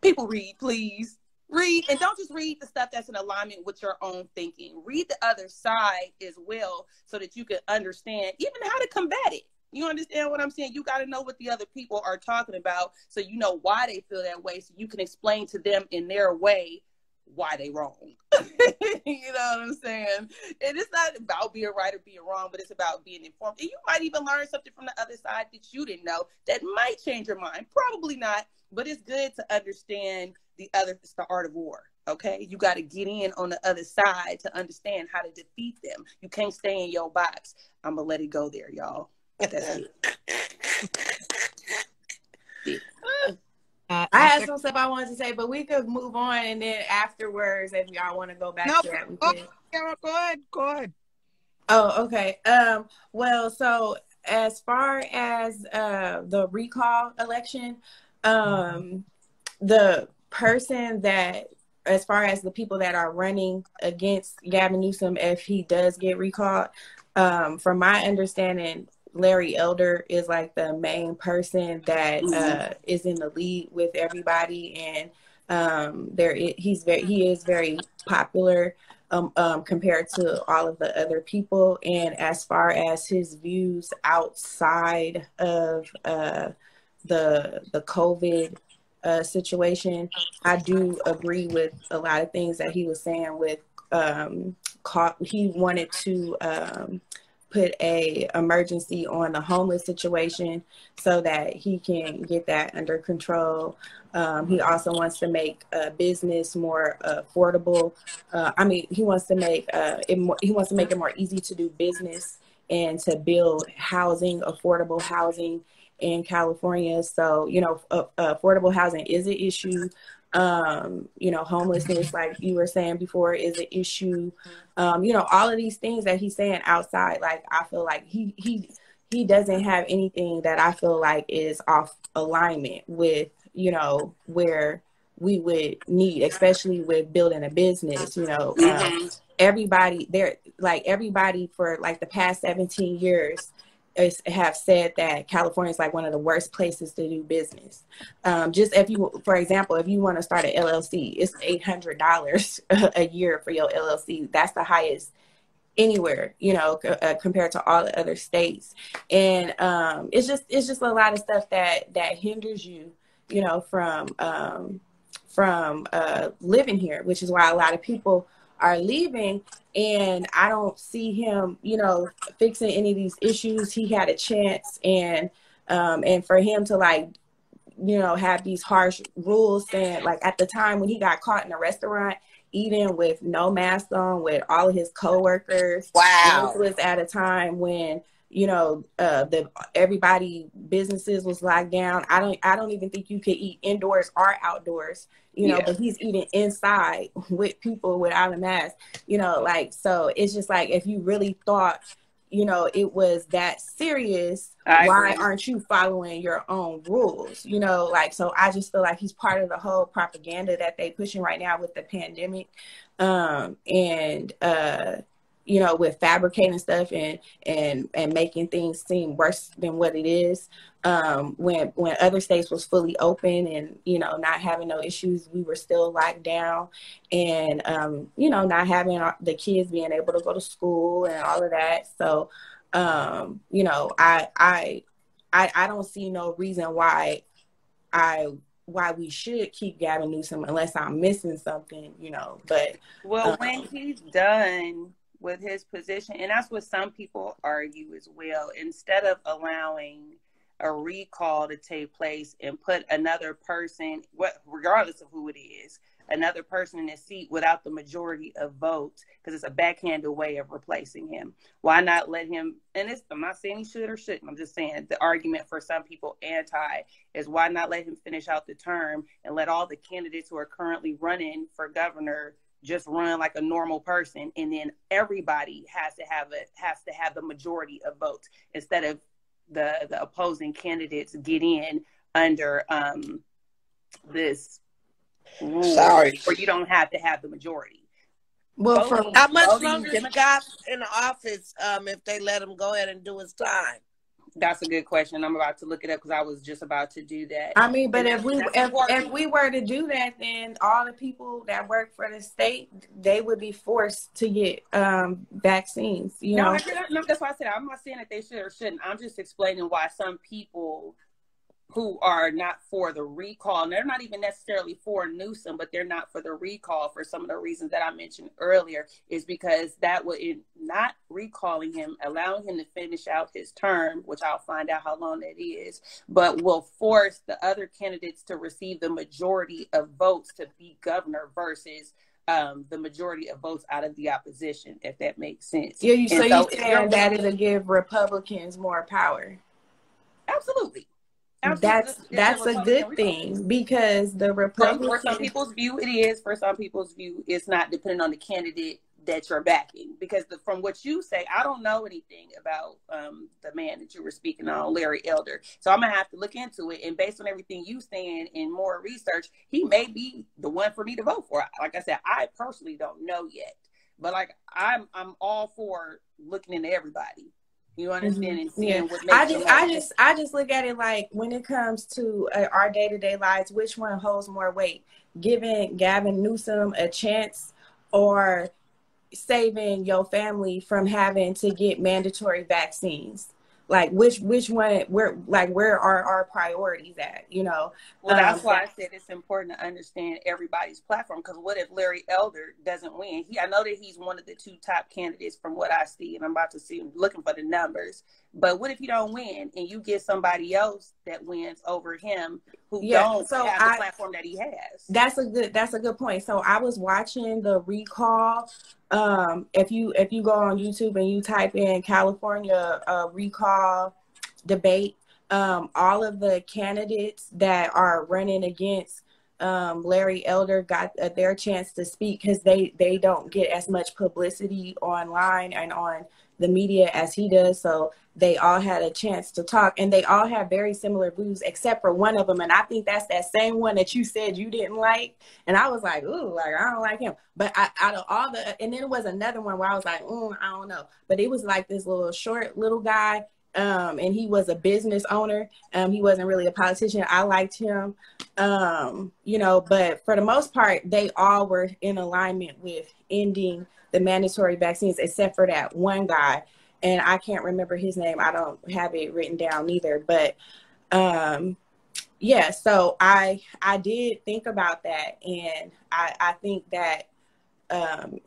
People read, please read and don't just read the stuff that's in alignment with your own thinking read the other side as well so that you can understand even how to combat it you understand what i'm saying? You got to know what the other people are talking about so you know why they feel that way so you can explain to them in their way why they wrong. You know what i'm saying? And it's not about being right or being wrong but it's about being informed. And you might even learn something from the other side that you didn't know that might change your mind. Probably not but it's good to understand the other it's the art of war okay? You got to get in on the other side to understand how to defeat them. You can't stay in your box. I'm gonna let it go there y'all that's it Uh, I had some stuff I wanted to say, but we could move on, and then afterwards, if y'all want to go back No, to that, we oh, can. yeah, go ahead, go ahead. Oh, okay. Um, well, so as far as uh the recall election, um the person that as far as the people that are running against Gavin Newsom if he does get recalled, um, from my understanding, Larry Elder is like the main person that uh, is in the lead with everybody, and um, there he's very he is very popular um, um, compared to all of the other people. And as far as his views outside of uh, the the COVID uh, situation, I do agree with a lot of things that he was saying. With um, caught, he wanted to um, put a emergency on the homeless situation so that he can get that under control. Um, he also wants to make business more affordable. Uh, I mean, he wants to make uh, it more, he wants to make it more easy to do business and to build housing, affordable housing in California. So you know, affordable housing is an issue. Um, you know, homelessness, like you were saying before, is an issue. Um, you know, all of these things that he's saying outside, like I feel like he he he doesn't have anything that I feel like is off alignment with you know where we would need, especially with building a business. You know, um, Mm-hmm. everybody there, like everybody for like the past 17 years, have said that California is like one of the worst places to do business. Um, just if you, for example, if you want to start an LLC, it's eight hundred dollars a year for your LLC. That's the highest anywhere, you know, c- uh, compared to all the other states. And um, it's just it's just a lot of stuff that that hinders you, you know, from um, from uh, living here, which is why a lot of people are leaving. And I don't see him, you know, fixing any of these issues. He had a chance, and um, and for him to like you know, have these harsh rules saying like at the time when he got caught in a restaurant eating with no mask on with all of his coworkers. Wow. This was at a time when, you know, uh the everybody businesses was locked down. I don't I don't even think you could eat indoors or outdoors, you know, Yeah. but he's eating inside with people without a mask, you know, like so it's just like if you really thought you know it was that serious I why agree. aren't you following your own rules you know like so i just feel like he's part of the whole propaganda that they pushing right now with the pandemic um and uh you know with fabricating stuff and and and making things seem worse than what it is um when when other states was fully open and you know not having no issues we were still locked down and um you know not having the kids being able to go to school and all of that so um you know i i i, I don't see no reason why i why we should keep Gavin Newsom unless I'm missing something, you know. But Well, Um, when he's done with his position, and that's what some people argue as well, instead of allowing a recall to take place and put another person, what regardless of who it is, another person in the seat without the majority of votes, because it's a backhanded way of replacing him. Why not let him? And it's, I'm not saying he should or shouldn't. I'm just saying the argument for some people anti is why not let him finish out the term and let all the candidates who are currently running for governor just run like a normal person and then everybody has to have it has to have the majority of votes instead of the the opposing candidates get in under um this rule Sorry. where you don't have to have the majority well, for Voting- How much longer is Democrat- in the office um, if they let him go ahead and do his time? That's a good question i'm about to look it up because i was just about to do that I mean, but if we if, if we were to do that, then all the people that work for the state they would be forced to get um vaccines. You no, know, I no, that's why I said I'm not saying that they should or shouldn't. I'm just explaining why some people who are not for the recall, and they're not even necessarily for Newsom, but they're not for the recall for some of the reasons that I mentioned earlier, is because that would not recalling him, allowing him to finish out his term, which I'll find out how long that is, but will force the other candidates to receive the majority of votes to be governor versus um, the majority of votes out of the opposition, if that makes sense. yeah. You, so And you saying that it'll give Republicans more power? Absolutely. Absolutely. That's It's- it's that's a good Republican. thing because the Some, for some people's view, it is. For some people's view, it's not, depending on the candidate that you're backing. Because the, from what you say, I don't know anything about um, the man that you were speaking on, Larry Elder. So I'm gonna have to look into it. And based on everything you saying and more research, he may be the one for me to vote for. Like I said, I personally don't know yet, but like I'm, I'm all for looking into everybody. You understand and seeing Yeah. what I just, I just, I just look at it like when it comes to uh, our day to day lives, which one holds more weight? Giving Gavin Newsom a chance, or saving your family from having to get mandatory vaccines? Like which, which one? Where, like where are our priorities at? You know? Well, that's Um, why I said it's important to understand everybody's platform. Because what if Larry Elder doesn't win? He, I know that he's one of the two top candidates from what I see, and I'm about to see looking for the numbers. But what if you don't win and you get somebody else that wins over him who Yeah, don't so have the platform that he has? That's a good that's a good point. So I was watching the recall. Um, if you if you go on YouTube and you type in California uh, recall debate, um, all of the candidates that are running against um, Larry Elder got uh, their chance to speak because they they don't get as much publicity online and on the media as he does. So they all had a chance to talk, and they all had very similar views except for one of them. And I think that's that same one that you said you didn't like. And I was like, ooh, like I don't like him. But I, out of all the, and then it was another one where I was like, mm, I don't know. But it was like this little short little guy um, and he was a business owner. Um, he wasn't really a politician. I liked him, um, you know, but for the most part, they all were in alignment with ending the mandatory vaccines, except for that one guy, and I can't remember his name. I don't have it written down either, but um, yeah. So I I did think about that, and I I think that um,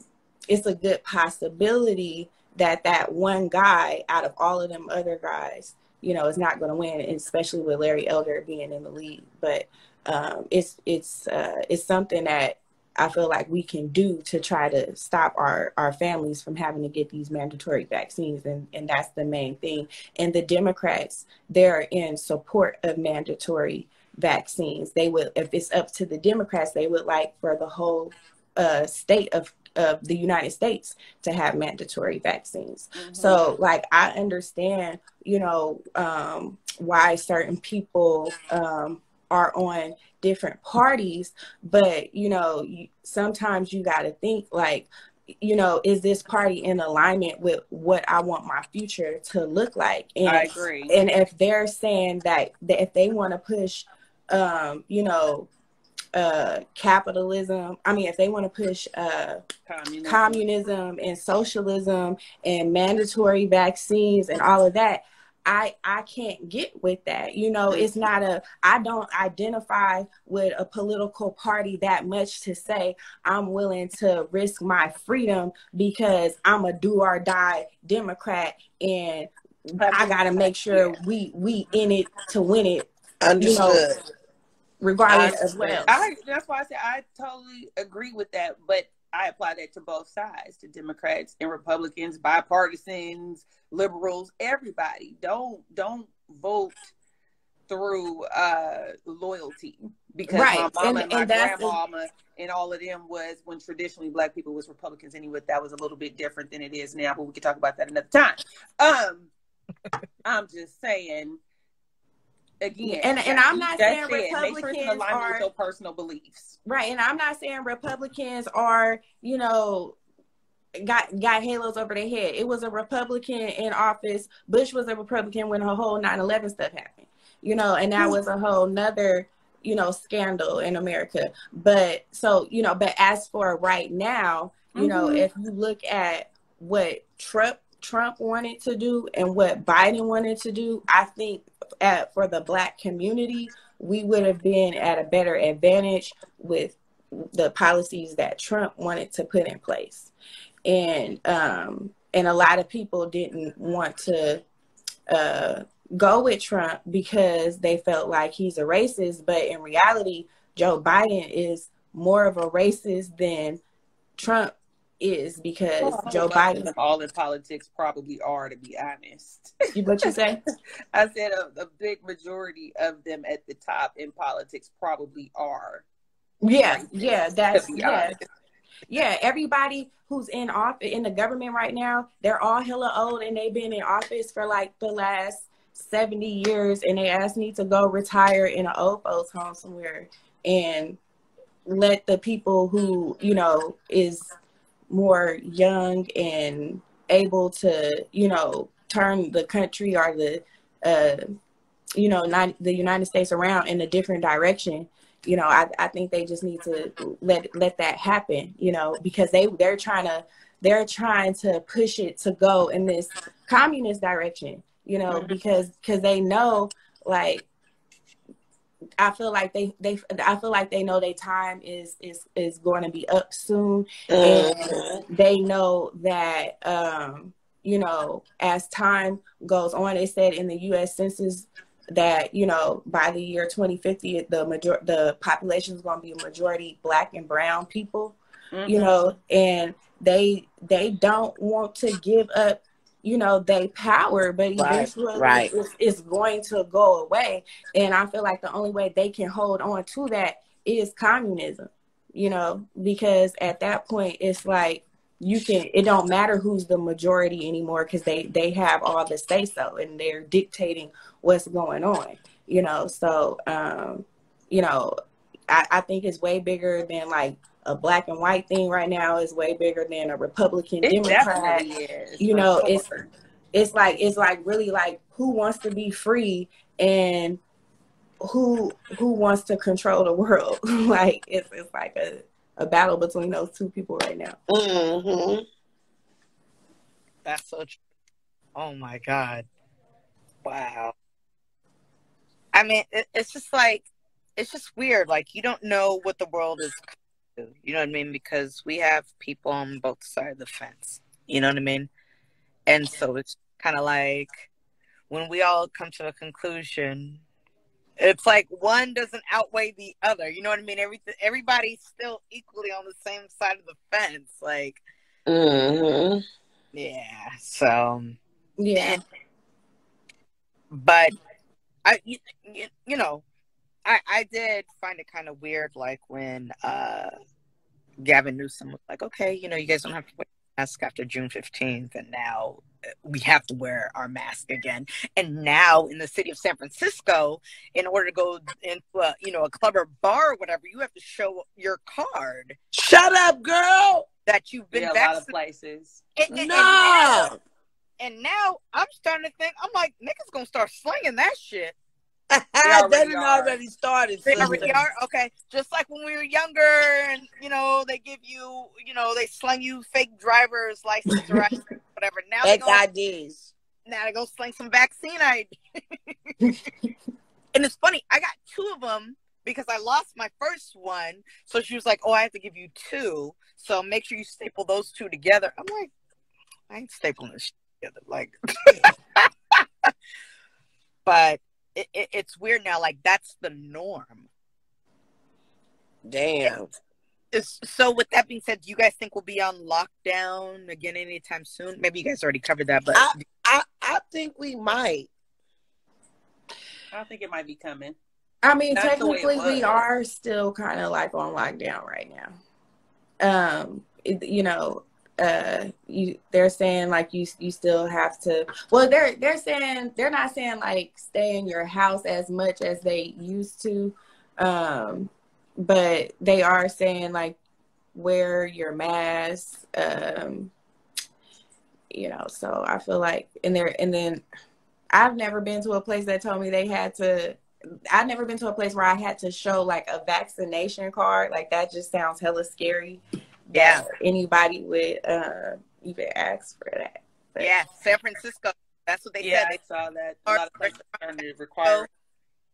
it's a good possibility that that one guy out of all of them other guys, you know, is not going to win, especially with Larry Elder being in the lead. But um, it's it's uh, it's something that I feel like we can do to try to stop our, our families from having to get these mandatory vaccines. And, and that's the main thing. And the Democrats, they're in support of mandatory vaccines. They would, if it's up to the Democrats, they would like for the whole uh, state of of the United States to have mandatory vaccines. Mm-hmm. So, like, I understand, you know, um, why certain people um, are on different parties, but you know, you, sometimes you got to think like, you know, is this party in alignment with what I want my future to look like? And, I agree. And if they're saying that, that if they want to push, um, you know, uh, capitalism. I mean, if they want to push uh, communism. communism and socialism and mandatory vaccines and all of that, I I can't get with that. You know, it's not a I don't identify with a political party that much to say I'm willing to risk my freedom because I'm a do or die Democrat and I got to make sure we we in it to win it. Understood. You know, regardless I, as well. I, that's why I said I totally agree with that, but I apply that to both sides, to Democrats and Republicans, bipartisans, liberals, everybody. Don't don't vote through uh, loyalty because right. my mama and, and my grandmama and all of them was when traditionally black people was Republicans anyway. That was a little bit different than it is now, but we can talk about that another time. Um, I'm just saying again. And and I'm not saying Republicans are your personal beliefs. Right. And I'm not saying Republicans are, you know, got got halos over their head. It was a Republican in office. Bush was a Republican when the whole 9-11 stuff happened. You know, and that was a whole nother, you know, scandal in America. But so, you know, but as for right now, you mm-hmm. know, if you look at what Trump Trump wanted to do and what Biden wanted to do, I think at, for the black community, we would have been at a better advantage with the policies that Trump wanted to put in place. And um, and a lot of people didn't want to uh, go with Trump because they felt like he's a racist. But in reality, Joe Biden is more of a racist than Trump is because Joe Biden. All in politics probably are, to be honest. What you say? I said a, a, big majority of them at the top in politics probably are. Yeah, yeah, that's yeah. Honest. Yeah, everybody who's in office in the government right now, they're all hella old and they've been in office for like the last 70 years and they asked me to go retire in an old folks home somewhere and let the people who, you know, is more young and able to, you know, turn the country or the, uh, you know, not the United States around in a different direction. You know, I, I think they just need to let let that happen. You know, because they they're trying to they're trying to push it to go in this communist direction. You know, mm-hmm. because because they know like I feel like they they I feel like they know their time is is is going to be up soon, mm-hmm. and they know that um, you know as time goes on. They said in the U.S. Census that you know by the year 2050 the major the population is going to be a majority black and brown people mm-hmm. you know and they they don't want to give up you know they power but eventually right. It's, it's, going to go away and i feel like the only way they can hold on to that is communism, you know, because at that point it's like you can it don't matter who's the majority anymore because they they have all the say so and they're dictating what's going on, you know. So um, you know, I, I think it's way bigger than like a black and white thing right now is way bigger than a Republican It Democrat. definitely is. You know, it's it's like it's like really like who wants to be free and who who wants to control the world. like it's it's like a, a battle between those two people right now. Mm-hmm. That's so true. Oh my god. Wow. I mean, it, it's just like it's just weird. Like you don't know what the world is. To, You know what I mean? Because we have people on both sides of the fence. You know what I mean? And so it's kind of like when we all come to a conclusion, it's like one doesn't outweigh the other. You know what I mean? Everything, everybody's still equally on the same side of the fence. Like, Mm-hmm. yeah. So, Yeah. but I, you, you, you know, I, I did find it kind of weird, like when uh, Gavin Newsom was like, okay, you know, you guys don't have to wear a mask after June 15th, and now uh, we have to wear our mask again. And now in the city of San Francisco, in order to go into a, you know, a club or bar or whatever, you have to show your card Shut up, girl. that you've been Yeah, a lot of vaccinated. places. And, and- and now, No. and now I'm starting to think, I'm like, niggas gonna start slinging that shit. That are. already started. They already are okay. Just like when we were younger, and you know they give you, you know, they slung you fake driver's license or whatever. Now go, IDs. now they go sling some vaccine ID. and it's funny, I got two of them because I lost my first one. So she was like, "Oh, I have to give you two. So make sure you staple those two together." I'm like, I ain't stapling this shit together, like. but it, it, it's weird now. Like that's the norm. Damn. Is, so with that being said, do you guys think we'll be on lockdown again anytime soon? Maybe you guys already covered that, but I, I I think we might. I think it might be coming. I mean, That's the way it technically, we are still kind of like on lockdown right now. Um, it- you know, uh, you they're saying like you you still have to. Well, they're they're saying they're not saying like stay in your house as much as they used to, um, but they are saying like wear your mask. Um, you know, so I feel like and there and then I've never been to a place that told me they had to I've never been to a place where I had to show like a vaccination card. Like that just sounds hella scary. Yeah. Anybody would uh, even ask for that. But- yeah, San Francisco. That's what they Yeah, said. I They, saw that. A lot of places trying to require.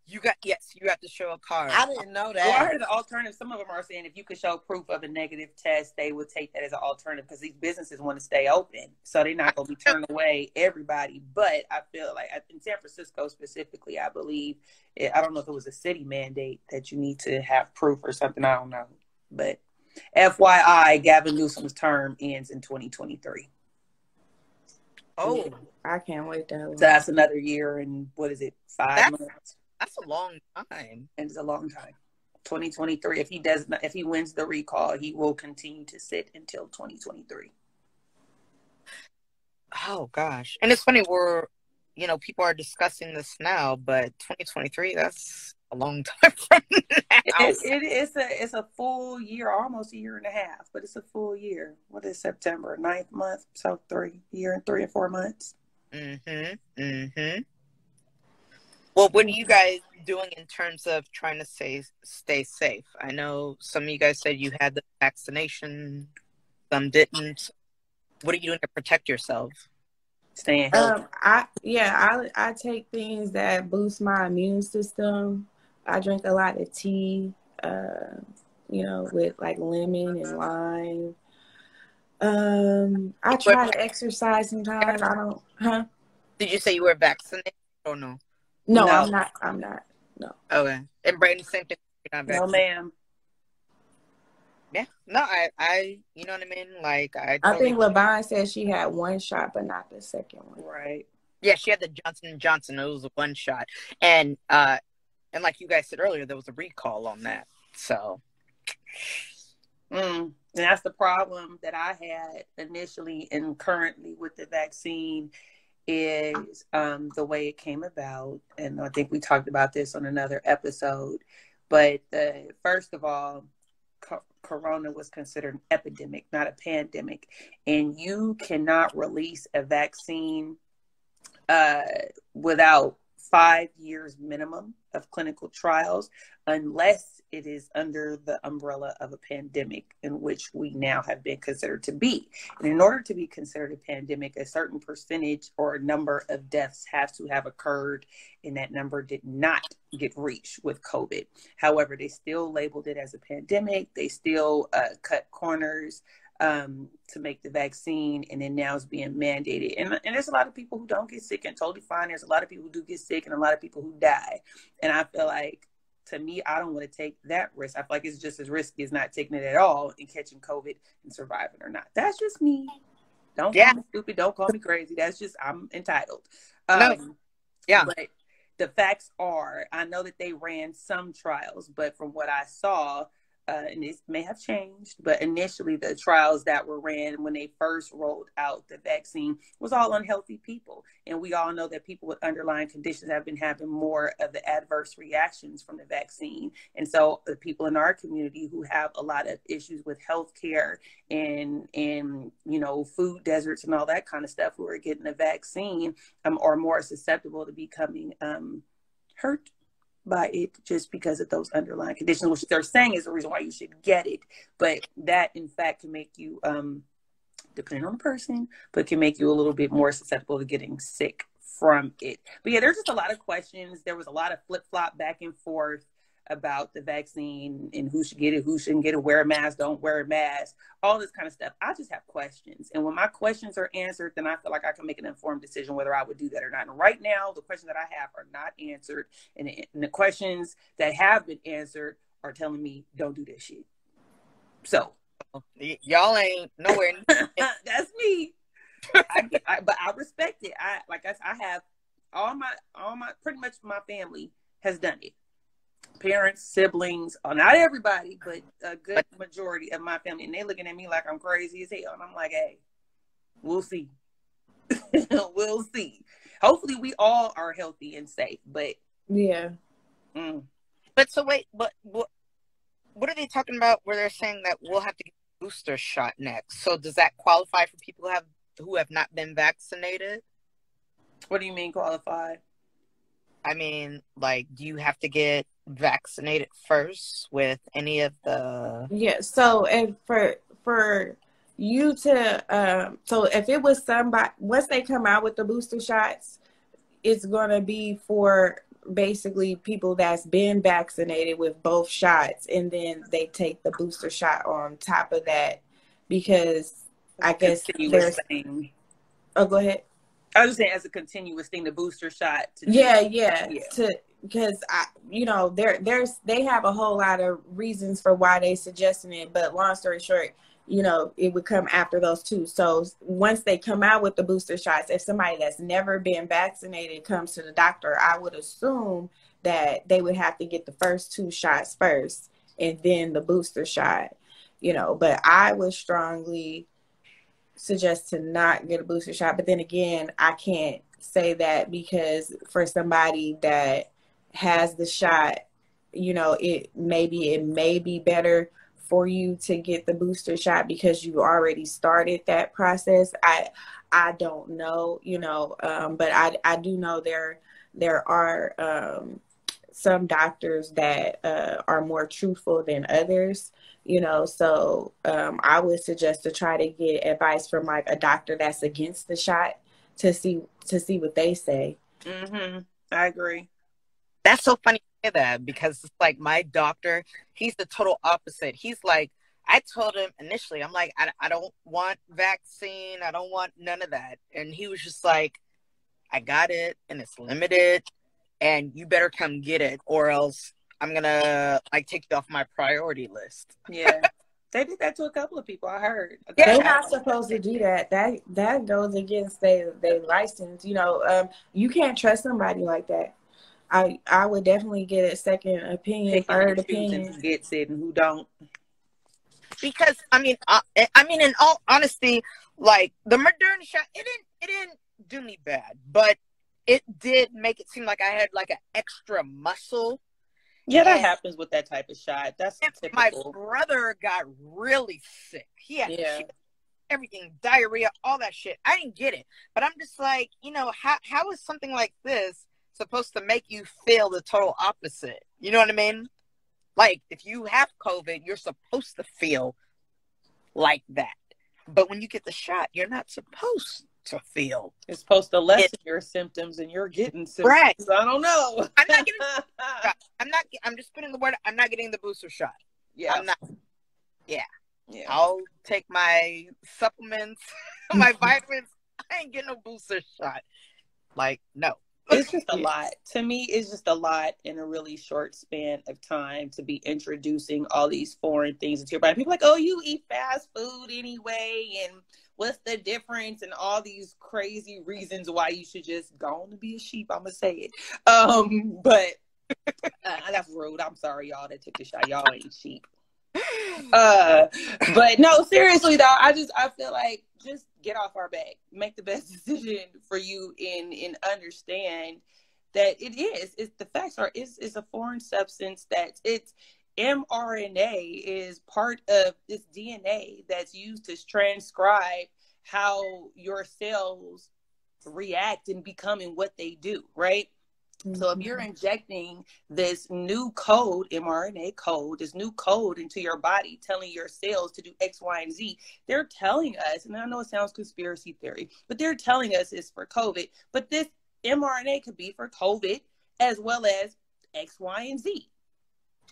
You got yes, you have to show a card. I didn't know Well, I heard the alternative. Some of them are saying if you could show proof of a negative test, they would take that as an alternative because these businesses want to stay open, so they're not going to be turning away everybody. But I feel like in San Francisco specifically, I believe it, I don't know if it was a city mandate that you need to have proof or something. I don't know, but FYI, Gavin Newsom's term ends in 2023. oh, I can't wait to. So that's another year and what is it, five That's- months? that's a long time. And it's a long time. 2023. If he does not, if he wins the recall, he will continue to sit until 2023. Oh gosh, and it's funny we're, you know, people are discussing this now, but 2023 that's a long time from now. It, it, it's a it's a full year, almost a year and a half, but it's a full year. What is September? Ninth month, so three year and three and four months. Mm-hmm. Mm-hmm. Well, what are you guys doing in terms of trying to stay stay safe? I know some of you guys said you had the vaccination, some didn't. What are you doing to protect yourself? Staying healthy. Um, I yeah, I I take things that boost my immune system. I drink a lot of tea, uh, you know, with like lemon and lime. Um, I try to exercise sometimes. I don't, huh? Did you say you were vaccinated or no? No, No. I'm not. I'm not. No. Okay. And Brayden, same thing. You're not no, ma'am. Yeah. No, I, I, you know what I mean? Like, I. I think Levine said she had one shot, but not the second one. Right. Yeah, she had the Johnson and Johnson. It was one shot, and uh, and like you guys said earlier, there was a recall on that. So, mm, that's the problem that I had initially and currently with the vaccine is um, the way it came about. And I think we talked about this on another episode. But the, first of all, co- corona was considered an epidemic, not a pandemic. And you cannot release a vaccine uh, without five years minimum of clinical trials unless it is under the umbrella of a pandemic in which we now have been considered to be. And in order to be considered a pandemic, a certain percentage or a number of deaths have to have occurred, and that number did not get reached with COVID. However, they still labeled it as a pandemic, they still uh, cut corners um, to make the vaccine, and then now it's being mandated. And, and there's a lot of people who don't get sick and totally fine. There's a lot of people who do get sick, and a lot of people who die. And I feel like, to me, I don't want to take that risk. I feel like it's just as risky as not taking it at all and catching COVID and surviving or not. That's just me. Don't yeah. call me stupid. Don't call me crazy. That's just I'm entitled. Um, no. Yeah. But the facts are, I know that they ran some trials, but from what I saw, uh, and this may have changed, but initially the trials that were ran when they first rolled out the vaccine was all unhealthy people. And we all know that people with underlying conditions have been having more of the adverse reactions from the vaccine. And so the people in our community who have a lot of issues with health care and, and, you know, food deserts and all that kind of stuff who are getting the vaccine um, are more susceptible to becoming um, hurt by it just because of those underlying conditions, which they're saying is the reason why you should get it. But that, in fact, can make you, um, depending on the person, but can make you a little bit more susceptible to getting sick from it. But yeah, there's just a lot of questions. There was a lot of flip flop back and forth about the vaccine and who should get it, who shouldn't get it, wear a mask, don't wear a mask, all this kind of stuff. I just have questions. And when my questions are answered, then I feel like I can make an informed decision whether I would do that or not. And right now, the questions that I have are not answered. And, and the questions that have been answered are telling me, don't do this shit. So. Y- y'all ain't nowhere. That's me. I, I, but I respect it. I like I, I have all my all my pretty much my family has done it parents, siblings, or uh, not everybody, but a good majority of my family, and they looking at me like I'm crazy as hell, and I'm like, hey, we'll see, we'll see. Hopefully, we all are healthy and safe, but yeah. Mm. But so wait, but what? What are they talking about? Where they're saying that we'll have to get a booster shot next? So does that qualify for people who have who have not been vaccinated? What do you mean qualify? I mean, like, do you have to get vaccinated first with any of the yeah so and for for you to um so if it was somebody once they come out with the booster shots it's going to be for basically people that's been vaccinated with both shots and then they take the booster shot on top of that because i guess there's thing. oh go ahead I was saying as a continuous thing, the booster shot. yeah, yeah, yeah, to because I, you know, there there's they have a whole lot of reasons for why they suggesting it, but long story short, you know, it would come after those two. So once they come out with the booster shots, if somebody that's never been vaccinated comes to the doctor, I would assume that they would have to get the first two shots first and then the booster shot, you know. But I would strongly suggest to not get a booster shot. But then again, I can't say that because for somebody that has the shot, you know, it maybe it may be better for you to get the booster shot because you already started that process. I I don't know, you know, um, but I I do know there there are um, some doctors that uh, are more truthful than others you know so um, i would suggest to try to get advice from like a doctor that's against the shot to see to see what they say mm-hmm. i agree that's so funny to that because it's like my doctor, he's the total opposite. He's like, I told him initially, I'm like, I, I don't want vaccine. I don't want none of that. And he was just like, I got it and it's limited and you better come get it or else I'm going to like take you off my priority list. Yeah. They did that to a couple of people. I heard. Yeah. They're not supposed to do that. That that goes against their their license. You know, um, you can't trust somebody like that. I I would definitely get a second opinion, third and choosing opinion. who gets it and who don't. because I mean, I, I mean, in all honesty, like the Moderna shot, it didn't, it didn't do me bad, but it did make it seem like I had like an extra muscle. Yeah, that And- happens with that type of shot. That's And my brother got really sick. He had Yeah. shit, everything, diarrhea, all that shit. I didn't get it, but I'm just like, you know, how how is something like this supposed to make you feel the total opposite? You know what I mean? Like if you have COVID, you're supposed to feel like that, but when you get the shot, you're not supposed to feel. It's supposed to lessen your symptoms, and you're getting symptoms. Right. I don't know. I'm not getting. I'm not. I'm just putting the word. I'm not getting the booster shot. yeah. I'm not. yeah. I'll take my supplements, my vitamins. I ain't getting no booster shot. Like, no. It's just a lot. To me, it's just a lot in a really short span of time to be introducing all these foreign things into your body. People are like, oh, you eat fast food anyway, and what's the difference? And all these crazy reasons why you should just go on to be a sheep. I'm gonna say it. Um, but uh, that's rude. I'm sorry, y'all that took the shot. Y'all ain't sheep. Uh, but no, seriously though, I just I feel like just get off our back, make the best decision for you, and and understand that it is. It's the facts are it's it's a foreign substance that it's mRNA is part of this DNA that's used to transcribe how your cells react and become becoming what they do, right? So if you're mm-hmm. injecting this new code, mRNA code, this new code into your body, telling your cells to do X, Y, and Z, they're telling us, and I know it sounds conspiracy theory, but they're telling us it's for COVID. But this mRNA could be for COVID as well as X, Y, and Z.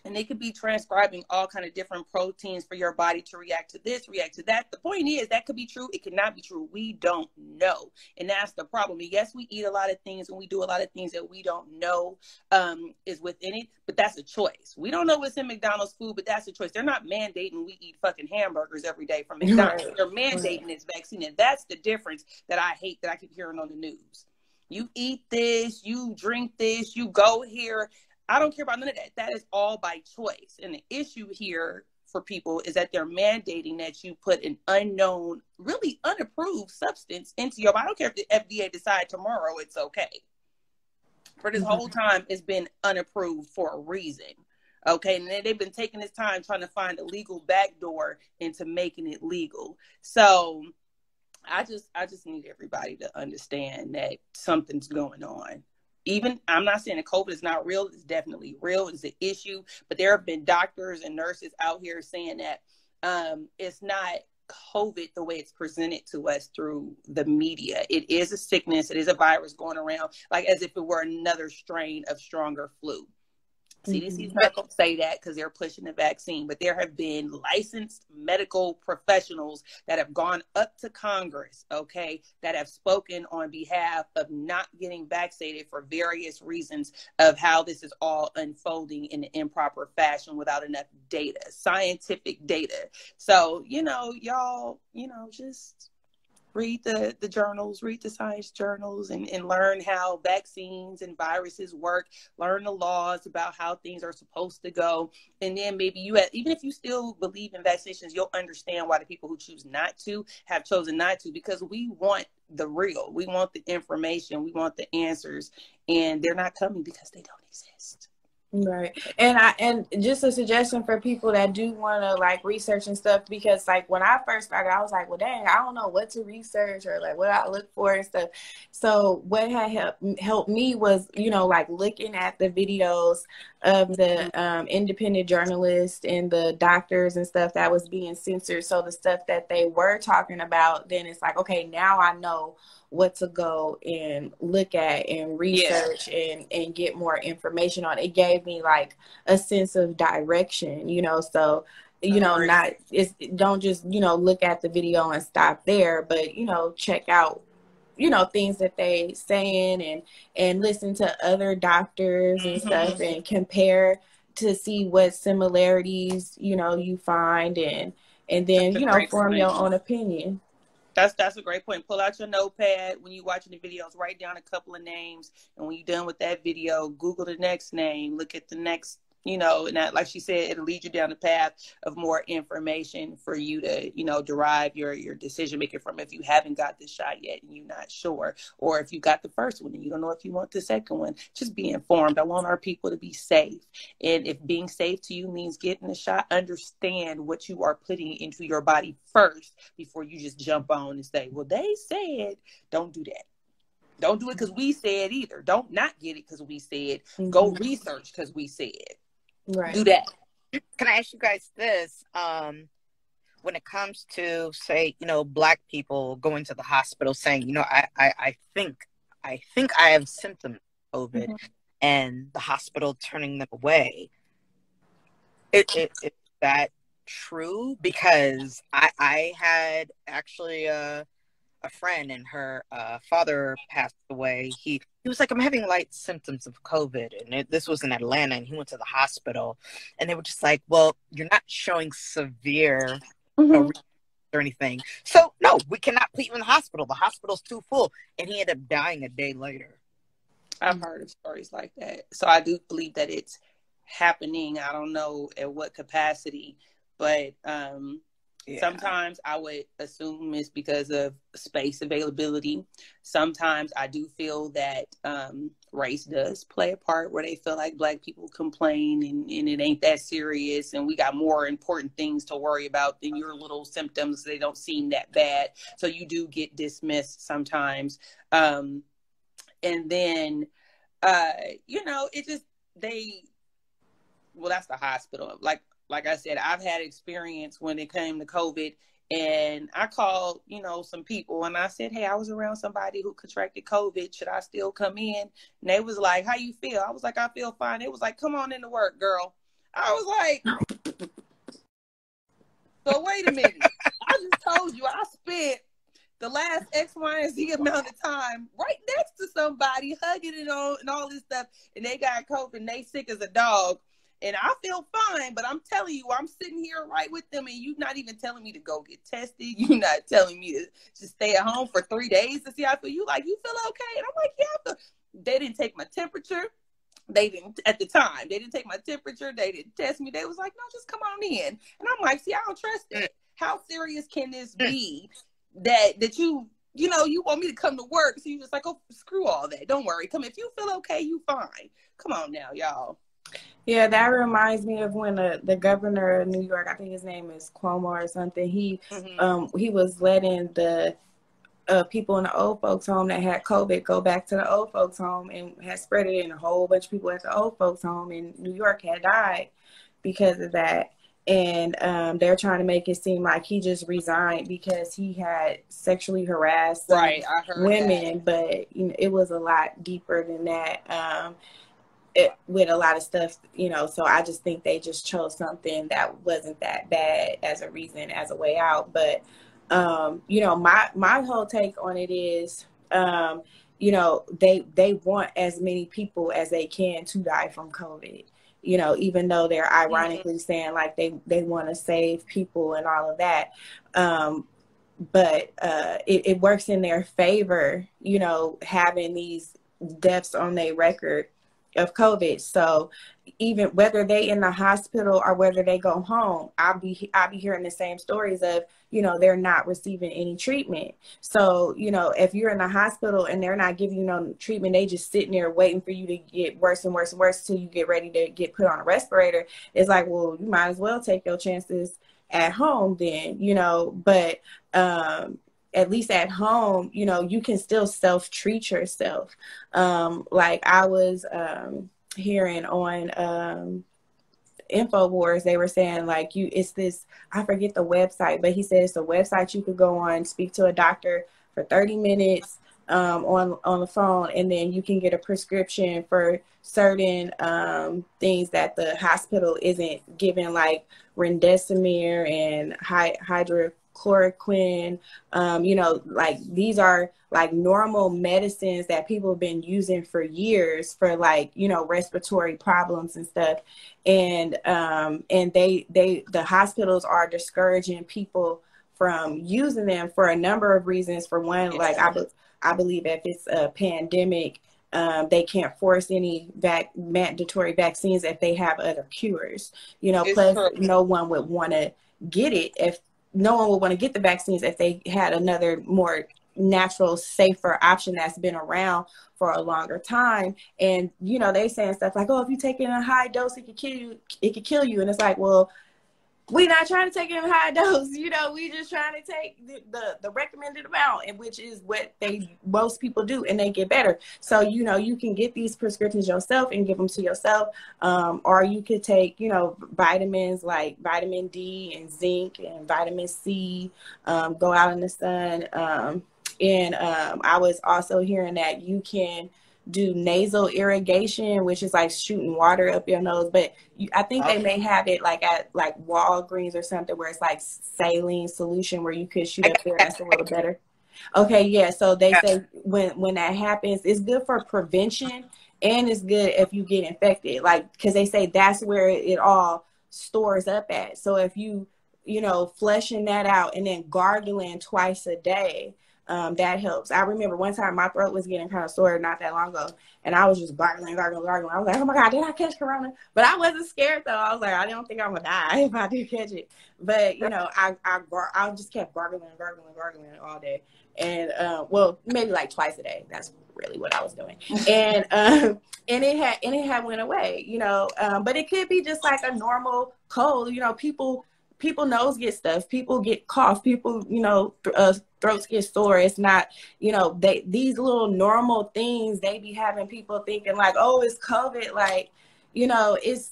And they could be transcribing all kind of different proteins for your body to react to this, react to that. The point is that could be true. It could not be true. We don't know. And that's the problem. And yes, we eat a lot of things and we do a lot of things that we don't know um, is within it, but that's a choice. We don't know what's in McDonald's food, but that's a choice. They're not mandating we eat fucking hamburgers every day from McDonald's. Right. They're mandating this vaccine. And that's the difference that I hate that I keep hearing on the news. You eat this, you drink this, you go here. I don't care about none of that. That is all by choice. And the issue here for people is that they're mandating that you put an unknown, really unapproved substance into your body. I don't care if the FDA decide tomorrow it's okay. For this mm-hmm. whole time, it's been unapproved for a reason. Okay, and then they've been taking this time trying to find a legal backdoor into making it legal. So I just I just need everybody to understand that something's going on. Even I'm not saying that COVID is not real, it's definitely real, it's an issue, but there have been doctors and nurses out here saying that um, it's not COVID the way it's presented to us through the media. It is a sickness, it is a virus going around, like as if it were another strain of stronger flu. CDC is mm-hmm. not going to say that because they're pushing the vaccine, but there have been licensed medical professionals that have gone up to Congress, okay, that have spoken on behalf of not getting vaccinated for various reasons of how this is all unfolding in an improper fashion without enough data, scientific data. So, you know, y'all, you know, just read the, the journals, read the science journals, and, and learn how vaccines and viruses work. Learn the laws about how things are supposed to go. And then maybe you, have, even if you still believe in vaccinations, you'll understand why the people who choose not to have chosen not to because we want the real. We want the information. We want the answers. And they're not coming because they don't exist. Right. And I and just a suggestion for people that do want to like research and stuff because like when I first started I was like, well dang, I don't know what to research or like what I look for and stuff. So what had helped helped me was, you know, like looking at the videos of the um, independent journalists and the doctors and stuff that was being censored. So the stuff that they were talking about, then it's like, okay, now I know what to go and look at and research yeah. and and get more information on it gave me like a sense of direction you know so you know not it's don't just you know look at the video and stop there but you know check out you know things that they saying and and listen to other doctors and mm-hmm. stuff and compare to see what similarities you know you find and and then you know form your own opinion That's that's a great point. Pull out your notepad when you're watching the videos. Write down a couple of names, and when you're done with that video, Google the next name. Look at the next you know, and that, like she said, it'll lead you down the path of more information for you to, you know, derive your your decision making from. If you haven't got the shot yet and you're not sure, or if you got the first one and you don't know if you want the second one, just be informed. I want our people to be safe, and if being safe to you means getting the shot, understand what you are putting into your body first before you just jump on and say, "Well, they said." Don't do that. Don't do it because we said either. Don't not get it because we said. Mm-hmm. Go research because we said right. do that. Can I ask you guys this? Um, when it comes to say, you know, black people going to the hospital saying, you know, I, I, I think, I think I have symptoms of COVID, mm-hmm. and the hospital turning them away. It, it, is that true? Because I, I had actually uh a friend and her uh, father passed away. He he was like, I'm having light symptoms of COVID, and it, this was in Atlanta, and he went to the hospital, and they were just like, Well, you're not showing severe mm-hmm. or anything, so no, we cannot put you in the hospital. The hospital's too full, and he ended up dying a day later. I've heard of stories like that, so I do believe that it's happening. I don't know at what capacity, but um, yeah. Sometimes I would assume it's because of space availability. Sometimes I do feel that um, race does play a part where they feel like black people complain and, and it ain't that serious and we got more important things to worry about than your little symptoms. They don't seem that bad. So you do get dismissed sometimes. Um, and then, uh, you know, it just, they, well, that's the hospital. Like like I said, I've had experience when it came to COVID. And I called, you know, some people and I said, Hey, I was around somebody who contracted COVID. Should I still come in? And they was like, How you feel? I was like, I feel fine. It was like, Come on in into work, girl. I was like, So wait a minute. I just told you I spent the last X, Y, and Z amount of time right next to somebody, hugging it all and all this stuff, and they got COVID and they sick as a dog and I feel fine, but I'm telling you, I'm sitting here right with them, and you're not even telling me to go get tested. You're not telling me to just stay at home for three days to see how I feel. You like, you feel okay? And I'm like, yeah. They didn't take my temperature. They didn't at the time. They didn't take my temperature. They didn't test me. They was like, no, just come on in. And I'm like, see, I don't trust it. How serious can this mm. be? That that you you know, you want me to come to work, so you just like, oh, screw all that. Don't worry. Come if you feel okay, you fine. Come on now, y'all. Yeah, that reminds me of when the, the governor of New York, I think his name is Cuomo or something. He mm-hmm. um he was letting the uh, people in the old folks home that had COVID go back to the old folks home and had spread it, and a whole bunch of people at the old folks home in New York had died because of that. And um, they're trying to make it seem like he just resigned because he had sexually harassed right, women, that. but you know it was a lot deeper than that. Um, it, with a lot of stuff, you know. So I just think they just chose something that wasn't that bad as a reason, as a way out. But um, you know, my my whole take on it is, um, you know, they they want as many people as they can to die from COVID. You know, even though they're mm-hmm. ironically mm-hmm. saying like they they want to save people and all of that. Um, but uh, it, it works in their favor, you know, having these deaths on their record of COVID. So even whether they in the hospital or whether they go home, I'll be I'll be hearing the same stories of you know they're not receiving any treatment. So you know if you're in the hospital and they're not giving you no treatment, they just sitting there waiting for you to get worse and worse and worse until you get ready to get put on a respirator. It's like well you might as well take your chances at home then you know but um at least at home, you know, you can still self treat yourself. Um, like I was um, hearing on um, Infowars, they were saying like you, it's this. I forget the website, but he said it's a website you could go on, speak to a doctor for thirty minutes um, on on the phone, and then you can get a prescription for certain um, things that the hospital isn't giving, like remdesivir and hy- hydro chloroquine, um, you know, like these are like normal medicines that people have been using for years for like, you know, respiratory problems and stuff. And um and they they the hospitals are discouraging people from using them for a number of reasons. For one, like I, be- I believe if it's a pandemic, um, they can't force any vac- mandatory vaccines if they have other cures. You know, It's plus true. no one would want to get it if no one would want to get the vaccines if they had another more natural, safer option that's been around for a longer time. And you know, they saying stuff like, "Oh, if you take in a high dose, it could kill you. It could kill you." And it's like, well, we not trying to take it in high dose. You know, we just trying to take the, the the recommended amount, and which is what they most people do, and they get better. So you know, you can get these prescriptions yourself and give them to yourself, um, or you could take you know vitamins like vitamin D and zinc and vitamin C. Um, go out in the sun. Um, and um, I was also hearing that you can do nasal irrigation, which is like shooting water up your nose. But you, I think they may have it like at like Walgreens or something where it's like saline solution where you could shoot up there. That's a little better. Okay, yeah. So they say when when that happens, it's good for prevention and it's good if you get infected. Like because they say that's where it all stores up at. So if you you know flushing that out and then gargling twice a day um, that helps. I remember one time my throat was getting kind of sore not that long ago, and I was just gargling, gargling, gargling. I was like, oh my God, did I catch corona? But I wasn't scared though. I was like, I don't think I'm gonna die if I do catch it. But you know, I I, I just kept gargling, gargling, gargling all day. And uh, well, maybe like twice a day. That's really what I was doing. And um, and it had and it had went away, you know. Um, but it could be just like a normal cold. You know, people people nose get stuff. People get cough. People you know th- uh, throats get sore. It's not you know they these little normal things they be having people thinking like oh it's covid. Like you know it's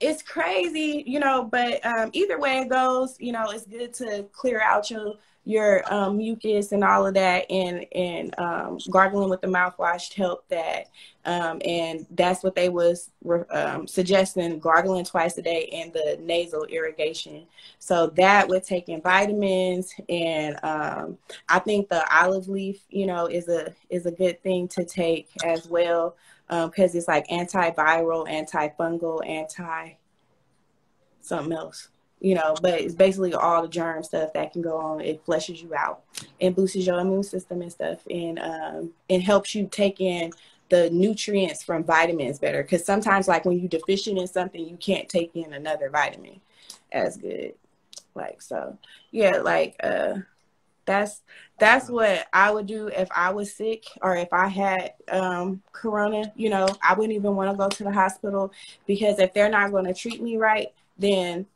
it's crazy you know but um, either way it goes you know it's good to clear out your your um, mucus and all of that and and um, gargling with the mouthwash help that. Um, and that's what they was um, suggesting gargling twice a day and the nasal irrigation. So that with taking vitamins and um, i think the olive leaf you know is a is a good thing to take as well because it's like antiviral antifungal anti something else you know, but it's basically all the germ stuff that can go on. It flushes you out and boosts your immune system and stuff, and um, it helps you take in the nutrients from vitamins better. Because sometimes, like when you're deficient in something, you can't take in another vitamin as good. Like so, yeah, like uh, that's that's what I would do if I was sick or if I had um, corona. You know, I wouldn't even want to go to the hospital because if they're not going to treat me right, then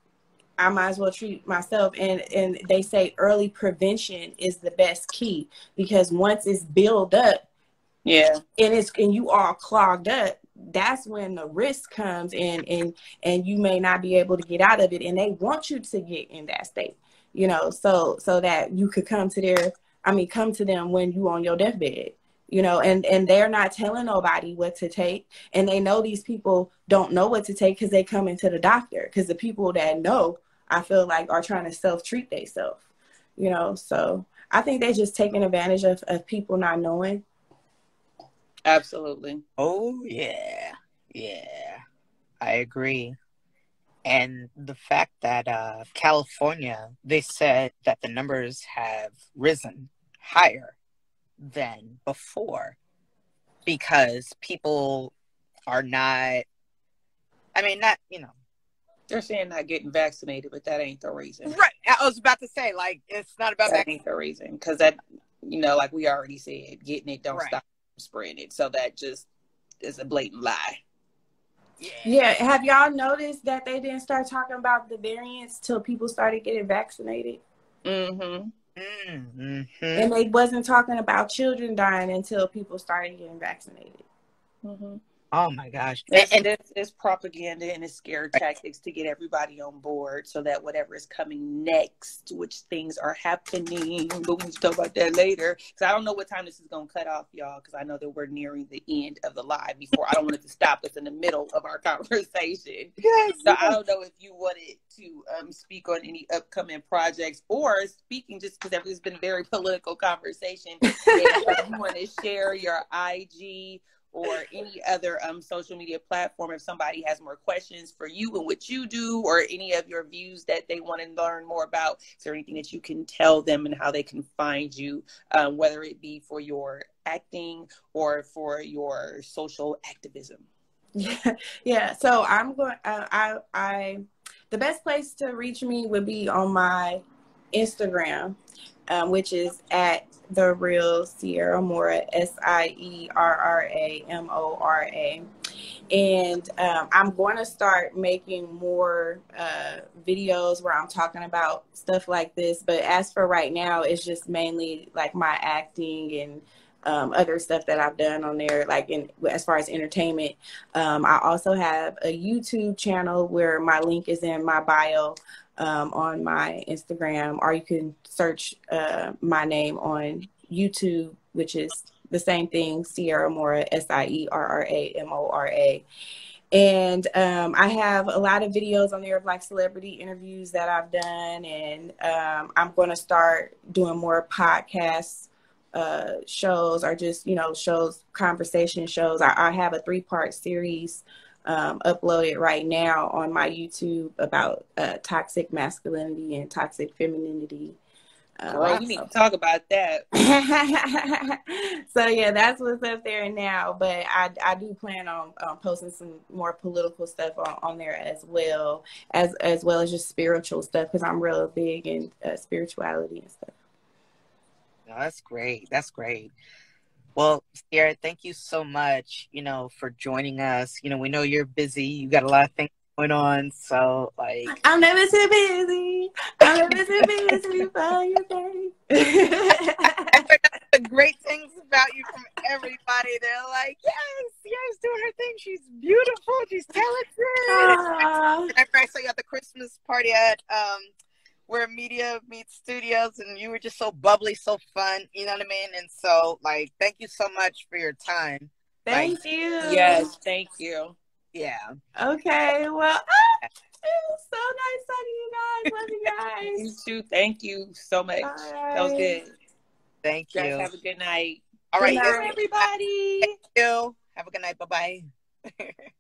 I might as well treat myself. And and they say early prevention is the best key because once it's built up Yeah. and it's and you are clogged up, that's when the risk comes in and and you may not be able to get out of it. And they want you to get in that state, you know, so so that you could come to their I mean come to them when you on your deathbed. You know, and and they're not telling nobody what to take, and they know these people don't know what to take because they come into the doctor. Because the people that know I feel like are trying to self treat themselves, you know. So I think they're just taking advantage of, of people not knowing. Absolutely. Oh yeah, yeah, I agree. And the fact that uh, California, they said that the numbers have risen higher than before because people are not. I mean, not you know. They're saying not getting vaccinated, but that ain't the reason. Right. I was about to say, like, it's not about That vac- ain't the reason. Because that, you know, like we already said, getting it don't Right. stop spreading it. So that just is a blatant lie. Yeah, have y'all noticed that they didn't start talking about the variants till people started getting vaccinated? Mm-hmm. Mm-hmm. And they wasn't talking about children dying until people started getting vaccinated. Mm-hmm. Oh my gosh. It's, And, it's, it's propaganda and it's scare tactics to get everybody on board so that whatever is coming next, which things are happening, but we can talk about that later. Because I don't know what time this is going to cut off, y'all, because I know that we're nearing the end of the live before I don't want it to stop us in the middle of our conversation. yes, So I don't know if you wanted to um, speak on any upcoming projects or speaking just because there's been a very political conversation. if you want to share your IG or any other um, social media platform if somebody has more questions for you and what you do or any of your views that they want to learn more about. Is there anything that you can tell them and how they can find you um, whether it be for your acting or for your social activism? Yeah yeah so i'm going uh, i i the best place to reach me would be on my instagram um, which is at the real Sierra Mora, S I E R R A M O R A. And um, I'm going to start making more uh, videos where I'm talking about stuff like this. But as for right now, it's just mainly like my acting and um, other stuff that I've done on there, like in as far as entertainment. Um, I also have a YouTube channel where my link is in my bio um, on my Instagram, or you can search uh, my name on YouTube, which is the same thing, Sierra Mora, S I E R R A M O R A. And um, I have a lot of videos on there of like celebrity interviews that I've done, and um, I'm going to start doing more podcasts uh, shows or just you know shows conversation shows I, I have a three part series um, uploaded right now on my youtube about uh, toxic masculinity and toxic femininity uh, Girl, you need to talk about that. so yeah, that's what's up there now. But I, I do plan on um, posting some more political stuff on, on there as well as as well as just spiritual stuff because I'm real big in uh, spirituality and stuff. No, that's great. That's great. Well, Sierra, thank you so much, you know, for joining us. You know, we know you're busy. You got a lot of things going on. So, like, I'm never too busy. I'm never too busy for you, baby. the great things about you from everybody. They're like, yes, Sierra's doing her thing. She's beautiful. She's talented. After I saw you at the Christmas party at um, where media meets studios and you were just so bubbly, so fun, you know what I mean? And so like thank you so much for your time. Thank like, you. Yes, thank you. Yeah. Okay. Well ah, it was so nice talking to you guys. Love you guys. you too. Thank you so much. Right. That was good. Thank you. Guys have a good night. All good right, night, everybody. Thank you. Have a good night. Bye bye.